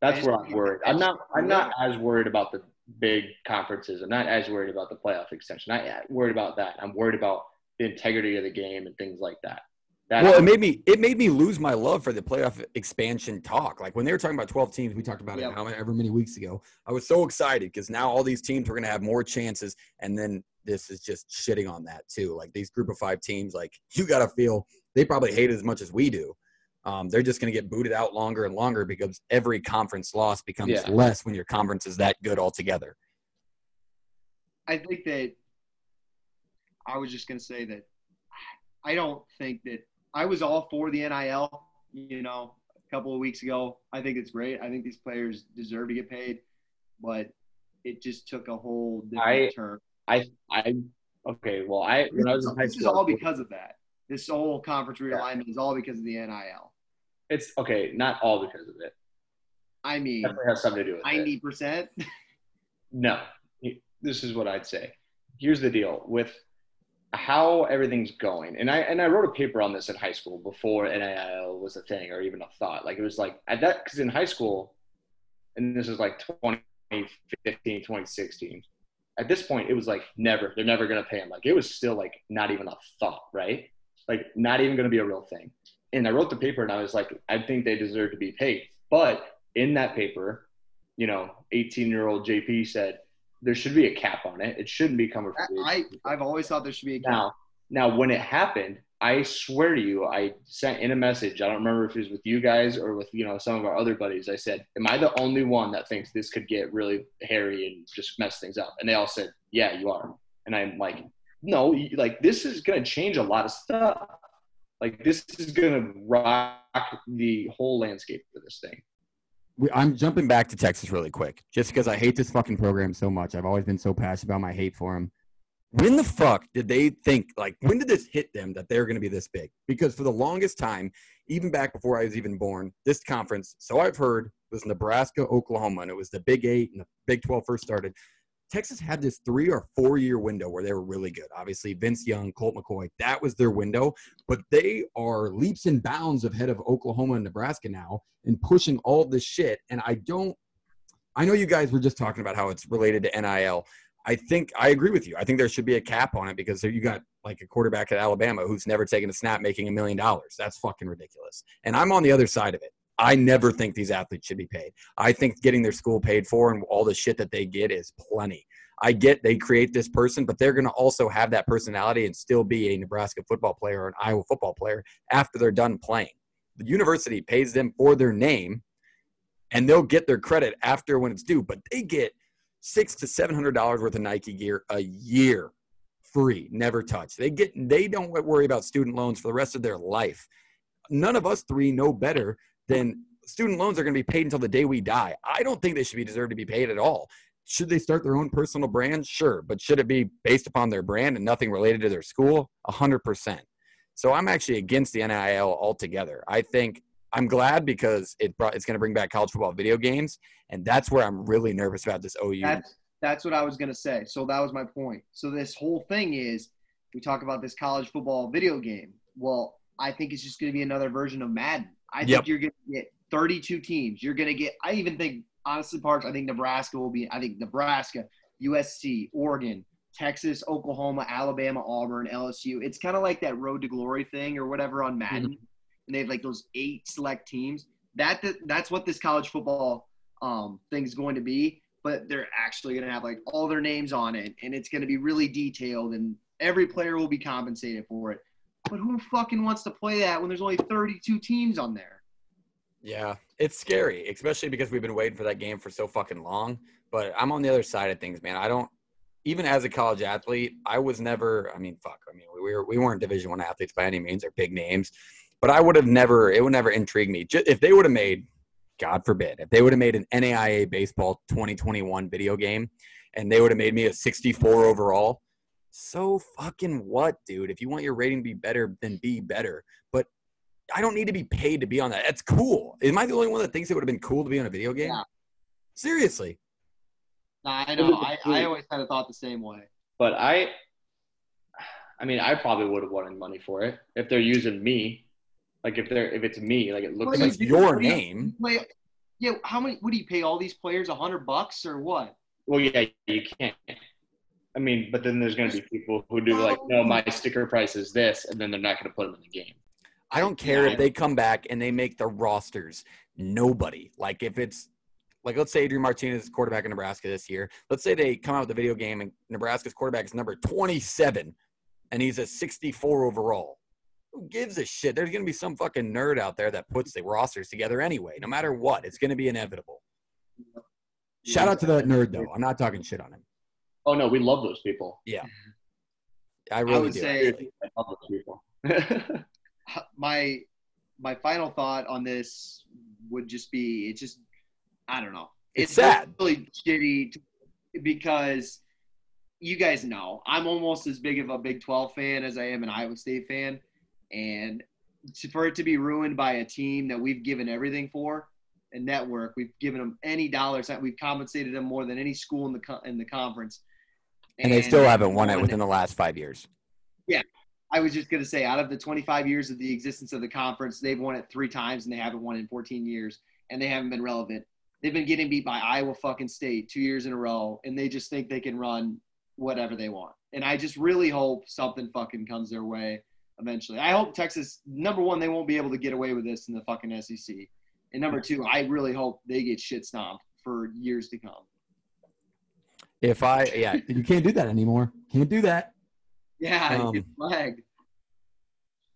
Speaker 6: that's where I'm worried. I'm not I'm not as worried about the big conferences. I'm not as worried about the playoff extension. Not yet worried about that. I'm worried about the integrity of the game and things like that. That's
Speaker 1: Well, it made me it made me lose my love for the playoff expansion talk. Like when they were talking about 12 teams, we talked about it however many weeks ago. I was so excited because now all these teams were going to have more chances, and then this is just shitting on that too. Like these group of five teams, like you got to feel they probably hate it as much as we do. Um, they're just going to get booted out longer and longer because every conference loss becomes
Speaker 6: Yeah.
Speaker 1: less when your conference is that good altogether.
Speaker 7: I think that I was just going to say that I don't think that I was all for the NIL, you know, a couple of weeks ago. I think it's great. I think these players deserve to get paid, but it just took a whole different
Speaker 6: I-
Speaker 7: turn.
Speaker 6: I I okay. Well, I when I was in high
Speaker 7: This is all because of that. This whole conference realignment is all because of the NIL.
Speaker 6: it's okay. Not all because of it.
Speaker 7: I mean,
Speaker 6: Definitely has something to do with it.
Speaker 7: ninety percent.
Speaker 6: No, this is what I'd say. Here's the deal with how everything's going, and I and I wrote a paper on this in high school before NIL was a thing or even a thought. Like it was like at that because in high school, and this is like 2015, 2016. At this point, it was like never. They're never gonna pay him. Like it was still like not even a thought, right? Like not even gonna be a real thing. And I wrote the paper, and I was like, I think they deserve to be paid. But in that paper, you know, 18 year old JP said there should be a cap on it. It shouldn't be coming from the
Speaker 7: I I've always thought there should be a cap.
Speaker 6: now. Now, when it happened, I swear to you, I sent in a message. I don't remember if it was with you guys or with you know some of our other buddies. I said, "Am I the only one that thinks this could get really hairy and just mess things up?" And they all said, "Yeah, you are." And I'm like, "No, like this is gonna change a lot of stuff. Like this is gonna rock the whole landscape for this thing."
Speaker 1: I'm jumping back to Texas really quick, just because I hate this fucking program so much. I've always been so passionate about my hate for them. When the fuck did they think, like, when did this hit them that they're going to be this big? Because for the longest time, even back before I was even born, this conference, so I've heard, was Nebraska, Oklahoma, and it was the Big Eight and the Big 12 first started. Texas had this three or four year window where they were really good. Obviously, Vince Young, Colt McCoy, that was their window but they are leaps and bounds ahead of Oklahoma and Nebraska now and pushing all this shit. And I don't, I know you guys were just talking about how it's related to NIL. I think I agree with you. I think there should be a cap on it because you got like a quarterback at Alabama who's never taken a snap making a million dollars. That's fucking ridiculous. And I'm on the other side of it. I never think these athletes should be paid. I think getting their school paid for and all the shit that they get is plenty. I get they create this person, but they're going to also have that personality and still be a Nebraska football player or an Iowa football player after they're done playing. The university pays them for their name, and they'll get their credit after when it's due. But they get six to seven hundred dollars worth of Nike gear a year, free, never touched. They get they don't worry about student loans for the rest of their life. None of us three know better than student loans are going to be paid until the day we die. I don't think they should be deserved to be paid at all. Should they start their own personal brand? Sure, but should it be based upon their brand and nothing related to their school? A hundred percent. So I'm actually against the NIL altogether. I think I'm glad because it brought it's going to bring back college football video games, and that's where I'm really nervous about this OU.
Speaker 7: That's that's what I was gonna say. So that was my point. So this whole thing is we talk about this college football video game. Well, I think it's just gonna be another version of Madden. I think you're gonna get 32 teams. You're gonna get. I even think honestly, Parks. I think Nebraska will be. I think Nebraska, USC, Oregon, Texas, Oklahoma, Alabama, Auburn, LSU. It's kind of like that Road to Glory thing or whatever on Madden, mm-hmm. And they have like those eight select teams. That that's what this college football um, thing is going to be. But they're actually going to have like all their names on it, and it's going to be really detailed, and every player will be compensated for it. But who fucking wants to play that when there's only 32 teams on there?
Speaker 1: Yeah, it's scary, especially because we've been waiting for that game for so fucking long. But I'm on the other side of things, man. I don't even as a college athlete, I was never. I mean, fuck. I mean, we were we weren't Division One athletes by any means or big names, but I would have never. It would never intrigue me. Ju- If they would have made, God forbid, if they would have made an NAIA baseball 2021 video game, and they would have made me a 64 overall. So fucking what, dude? If you want your rating to be better, then be better. But I don't need to be paid to be on that. That's cool. Am I the only one that thinks it would have been cool to be on a video game?
Speaker 7: Yeah.
Speaker 1: Seriously.
Speaker 7: Nah, I know. I, I always kind of thought the same way.
Speaker 6: But I, I mean, I probably would have wanted money for it if they're using me. Like if they're if it's me, like it looks
Speaker 7: Well,
Speaker 6: like
Speaker 1: your
Speaker 7: what you-
Speaker 1: name.
Speaker 7: Play, yeah, how many? would do you pay all these players? A hundred bucks or what?
Speaker 6: Well, yeah, you can't. I mean, but then there's going to be people who do like, no, my sticker price is this, and then they're not going to put them in the game.
Speaker 1: I don't care
Speaker 6: Yeah.
Speaker 1: if they come back and they make the rosters nobody. Like if it's like let's say Adrian Martinez is quarterback in Nebraska this year. Let's say they come out with the video game and Nebraska's quarterback is number 27 and he's a 64 overall. Who gives a shit? There's gonna be some fucking nerd out there that puts the rosters together anyway. No matter what, it's gonna be inevitable. Shout out to that nerd though. I'm not talking shit on him.
Speaker 6: Oh no, we love those people. Yeah.
Speaker 1: I really
Speaker 7: would
Speaker 1: do.
Speaker 7: say-
Speaker 1: actually.
Speaker 6: I love those people.
Speaker 7: my my final thought on this would just be it's just I don't know.
Speaker 1: It's sad.
Speaker 7: really shitty to- because you guys know I'm almost as big of a Big 12 fan as I am an Iowa State fan, and for it to be ruined by a team that we've given everything for, a network, we've given them any dollars that we've compensated them more than any school in the co- in the conference,
Speaker 1: and they still haven't won it within the last five years.
Speaker 7: Yeah, I was just going to say, out of the 25 years of the existence of the conference, they've won it three times and they haven't won it in 14 years, and they haven't been relevant. They've been getting beat by Iowa fucking State two years in a row, and they just think they can run whatever they want. And I just really hope something fucking comes their way eventually. I hope Texas, number one, they won't be able to get away with this in the fucking SEC. And number two, I really hope they get shit stomped for years to come.
Speaker 1: If I, yeah, you can't do that anymore. Can't do that.
Speaker 7: Yeah,
Speaker 1: Um,
Speaker 7: get flagged.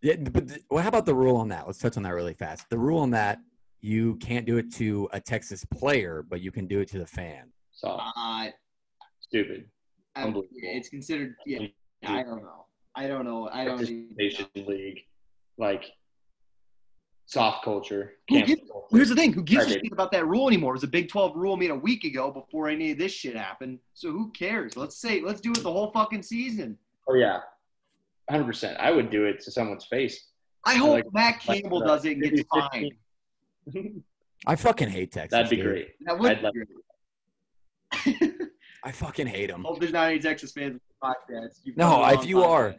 Speaker 1: Yeah, but th- well, how about the rule on that? Let's touch on that really fast. The rule on that you can't do it to a Texas player, but you can do it to the fan.
Speaker 6: so
Speaker 7: Uh,
Speaker 6: stupid.
Speaker 7: I'm-
Speaker 6: Unbelievable.
Speaker 7: it's considered. Yeah, I don't know. I don't know. I don't. Even
Speaker 6: Participation league, like soft culture.
Speaker 7: Who gives-
Speaker 6: culture.
Speaker 7: Here's the thing: who gives a shit about that rule anymore? It was a Big 12 rule made a week ago before any of this shit happened. So who cares? Let's say, let's do it the whole fucking season.
Speaker 6: Oh yeah, hundred percent. I would do it to someone's face.
Speaker 7: I hope
Speaker 6: like-
Speaker 7: Matt Campbell
Speaker 6: uh,
Speaker 7: does it and gets fined.
Speaker 1: I fucking hate Texas.
Speaker 6: That'd be
Speaker 1: dude.
Speaker 6: great.
Speaker 7: That would
Speaker 6: I'd
Speaker 7: be
Speaker 6: love-
Speaker 7: great.
Speaker 1: I fucking hate them.
Speaker 7: hope there's not any Texas fans on the podcast. You've
Speaker 1: No, if
Speaker 7: wrong
Speaker 1: you are-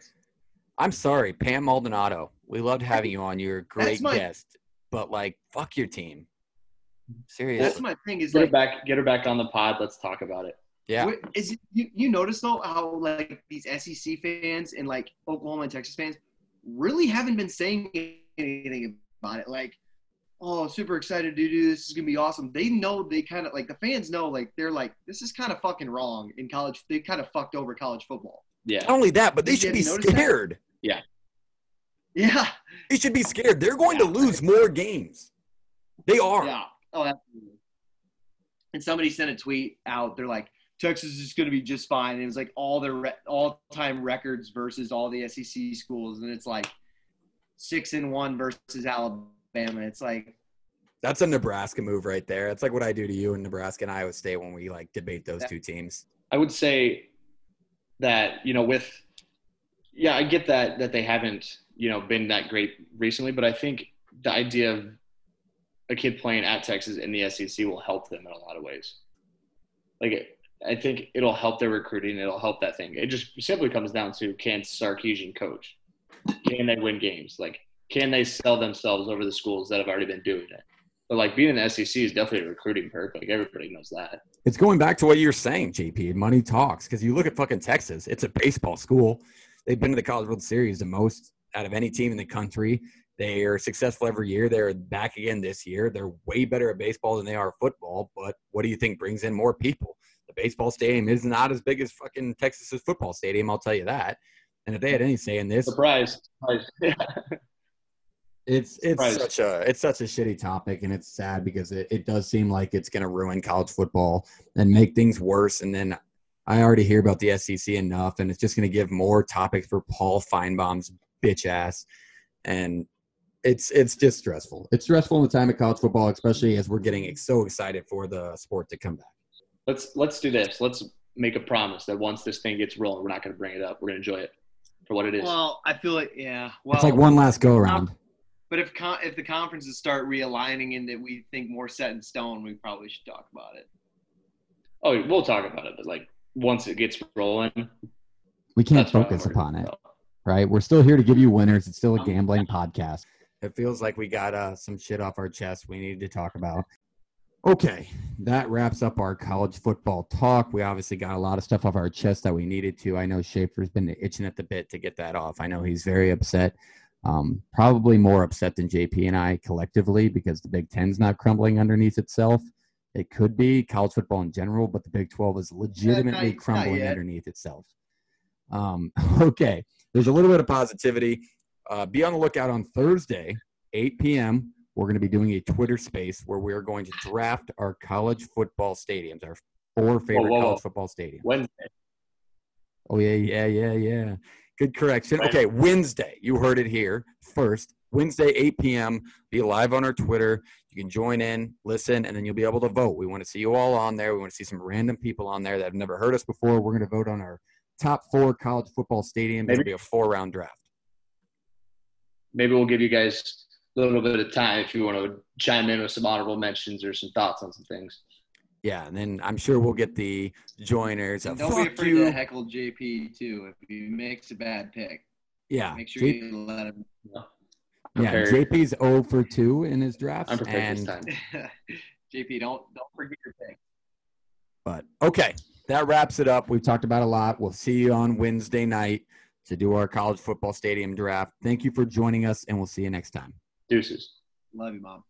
Speaker 1: I'm sorry, Pam Maldonado. We loved having you on. You're a great
Speaker 7: my-
Speaker 1: guest, but like, fuck your team. Seriously.
Speaker 7: That's my thing. Is
Speaker 6: Get her back. Get her back on the pod. Let's talk about it.
Speaker 1: yeah.
Speaker 7: Is it, you, you notice though how like these SEC fans and like Oklahoma and Texas fans really haven't been saying anything about it. Like, oh, super excited to do this. This is gonna be awesome. They know they kind of like the fans know like they're like this is kind of fucking wrong in college. They kind of fucked over college football.
Speaker 6: Yeah.
Speaker 1: Not only that, but they
Speaker 7: Did
Speaker 1: should be
Speaker 7: notice that?
Speaker 1: scared.
Speaker 7: Yeah, Yeah.
Speaker 1: They should be scared. They're going to lose more games. They are.
Speaker 7: yeah. Oh, absolutely. And somebody sent a tweet out. They're like, Texas is going to be just fine. And it was like all their re- all-time records versus all the SEC schools, and it's like six and one versus Alabama. It's like,
Speaker 1: That's a Nebraska move right there. It's like what I do to you in Nebraska and Iowa State when we like debate those two teams.
Speaker 6: I would say that you know with yeah, I get that that they haven't you know been that great recently, but I think the idea of a kid playing at Texas in the SEC will help them in a lot of ways. Like I think it'll help their recruiting. It'll help that thing. It just simply comes down to can Sarkisian coach? Can they win games? Like can they sell themselves over the schools that have already been doing it? But like being in the SEC is definitely a recruiting perk. Like everybody knows that.
Speaker 1: It's going back to what you're saying, JP. Money talks because you look at fucking Texas. It's a baseball school. They've been to the College World Series the most out of any team in the country. They are successful every year. They're back again this year. They're way better at baseball than they are football. But what do you think brings in more people? The baseball stadium is not as big as fucking Texas's football stadium. I'll tell you that. And if they had any say in this,
Speaker 6: surprise, surprise.
Speaker 1: it's it's such a it's such a shitty topic, and it's sad because it, it does seem like it's going to ruin college football and make things worse. And then I already hear about the SEC enough, and it's just going to give more topics for Paul Finebaum's bitch ass, and it's it's just stressful. It's stressful in the time of college football, especially as we're getting so excited for the sport to come back.
Speaker 6: Let's let's do this. Let's make a promise that once this thing gets rolling, we're not going to bring it up. We're going to enjoy it for what it is.
Speaker 7: Well, I feel like yeah. Well,
Speaker 1: it's like one last go around.
Speaker 7: But if con- if the conferences start realigning and that we think more set in stone, we probably should talk about it.
Speaker 6: Oh, we'll talk about it, but like once it gets rolling,
Speaker 1: we can't focus upon it. Right? We're still here to give you winners. It's still a gambling podcast. It feels like we got uh, some shit off our chest we need to talk about. Okay, that wraps up our college football talk. We obviously got a lot of stuff off our chest that we needed to. I know Schaefer's been itching at the bit to get that off. I know he's very upset. Um, probably more upset than JP and I collectively because the Big Ten's not crumbling underneath itself. It could be college football in general, but the Big 12 is legitimately yeah, not, crumbling not underneath itself. Um, okay, there's a little bit of positivity. Uh, be on the lookout on Thursday, 8 p.m. We're going to be doing a Twitter space where we're going to draft our college football stadiums, our four favorite whoa, whoa, college football stadiums.
Speaker 6: Wednesday.
Speaker 1: Oh yeah, yeah, yeah, yeah. Good correction. Okay, Wednesday. You heard it here first. Wednesday, 8 p.m. Be live on our Twitter. You can join in, listen, and then you'll be able to vote. We want to see you all on there. We want to see some random people on there that have never heard us before. We're going to vote on our top four college football stadiums. Maybe. It'll be a four round draft.
Speaker 6: Maybe we'll give you guys a little bit of time if you want to chime in with some honorable mentions or some thoughts on some things.
Speaker 1: Yeah, and then I'm sure we'll get the joiners.
Speaker 7: Of, don't be afraid you. to heckle JP too if he makes a bad pick.
Speaker 1: Yeah,
Speaker 7: make sure J- you let him.
Speaker 1: know. Yeah, JP's 0 for 2 in his draft. I'm and
Speaker 7: JP, don't don't forget your pick.
Speaker 1: But okay, that wraps it up. We've talked about a lot. We'll see you on Wednesday night to do our college football stadium draft. Thank you for joining us, and we'll see you next time.
Speaker 6: Deuces.
Speaker 7: Love you, mom.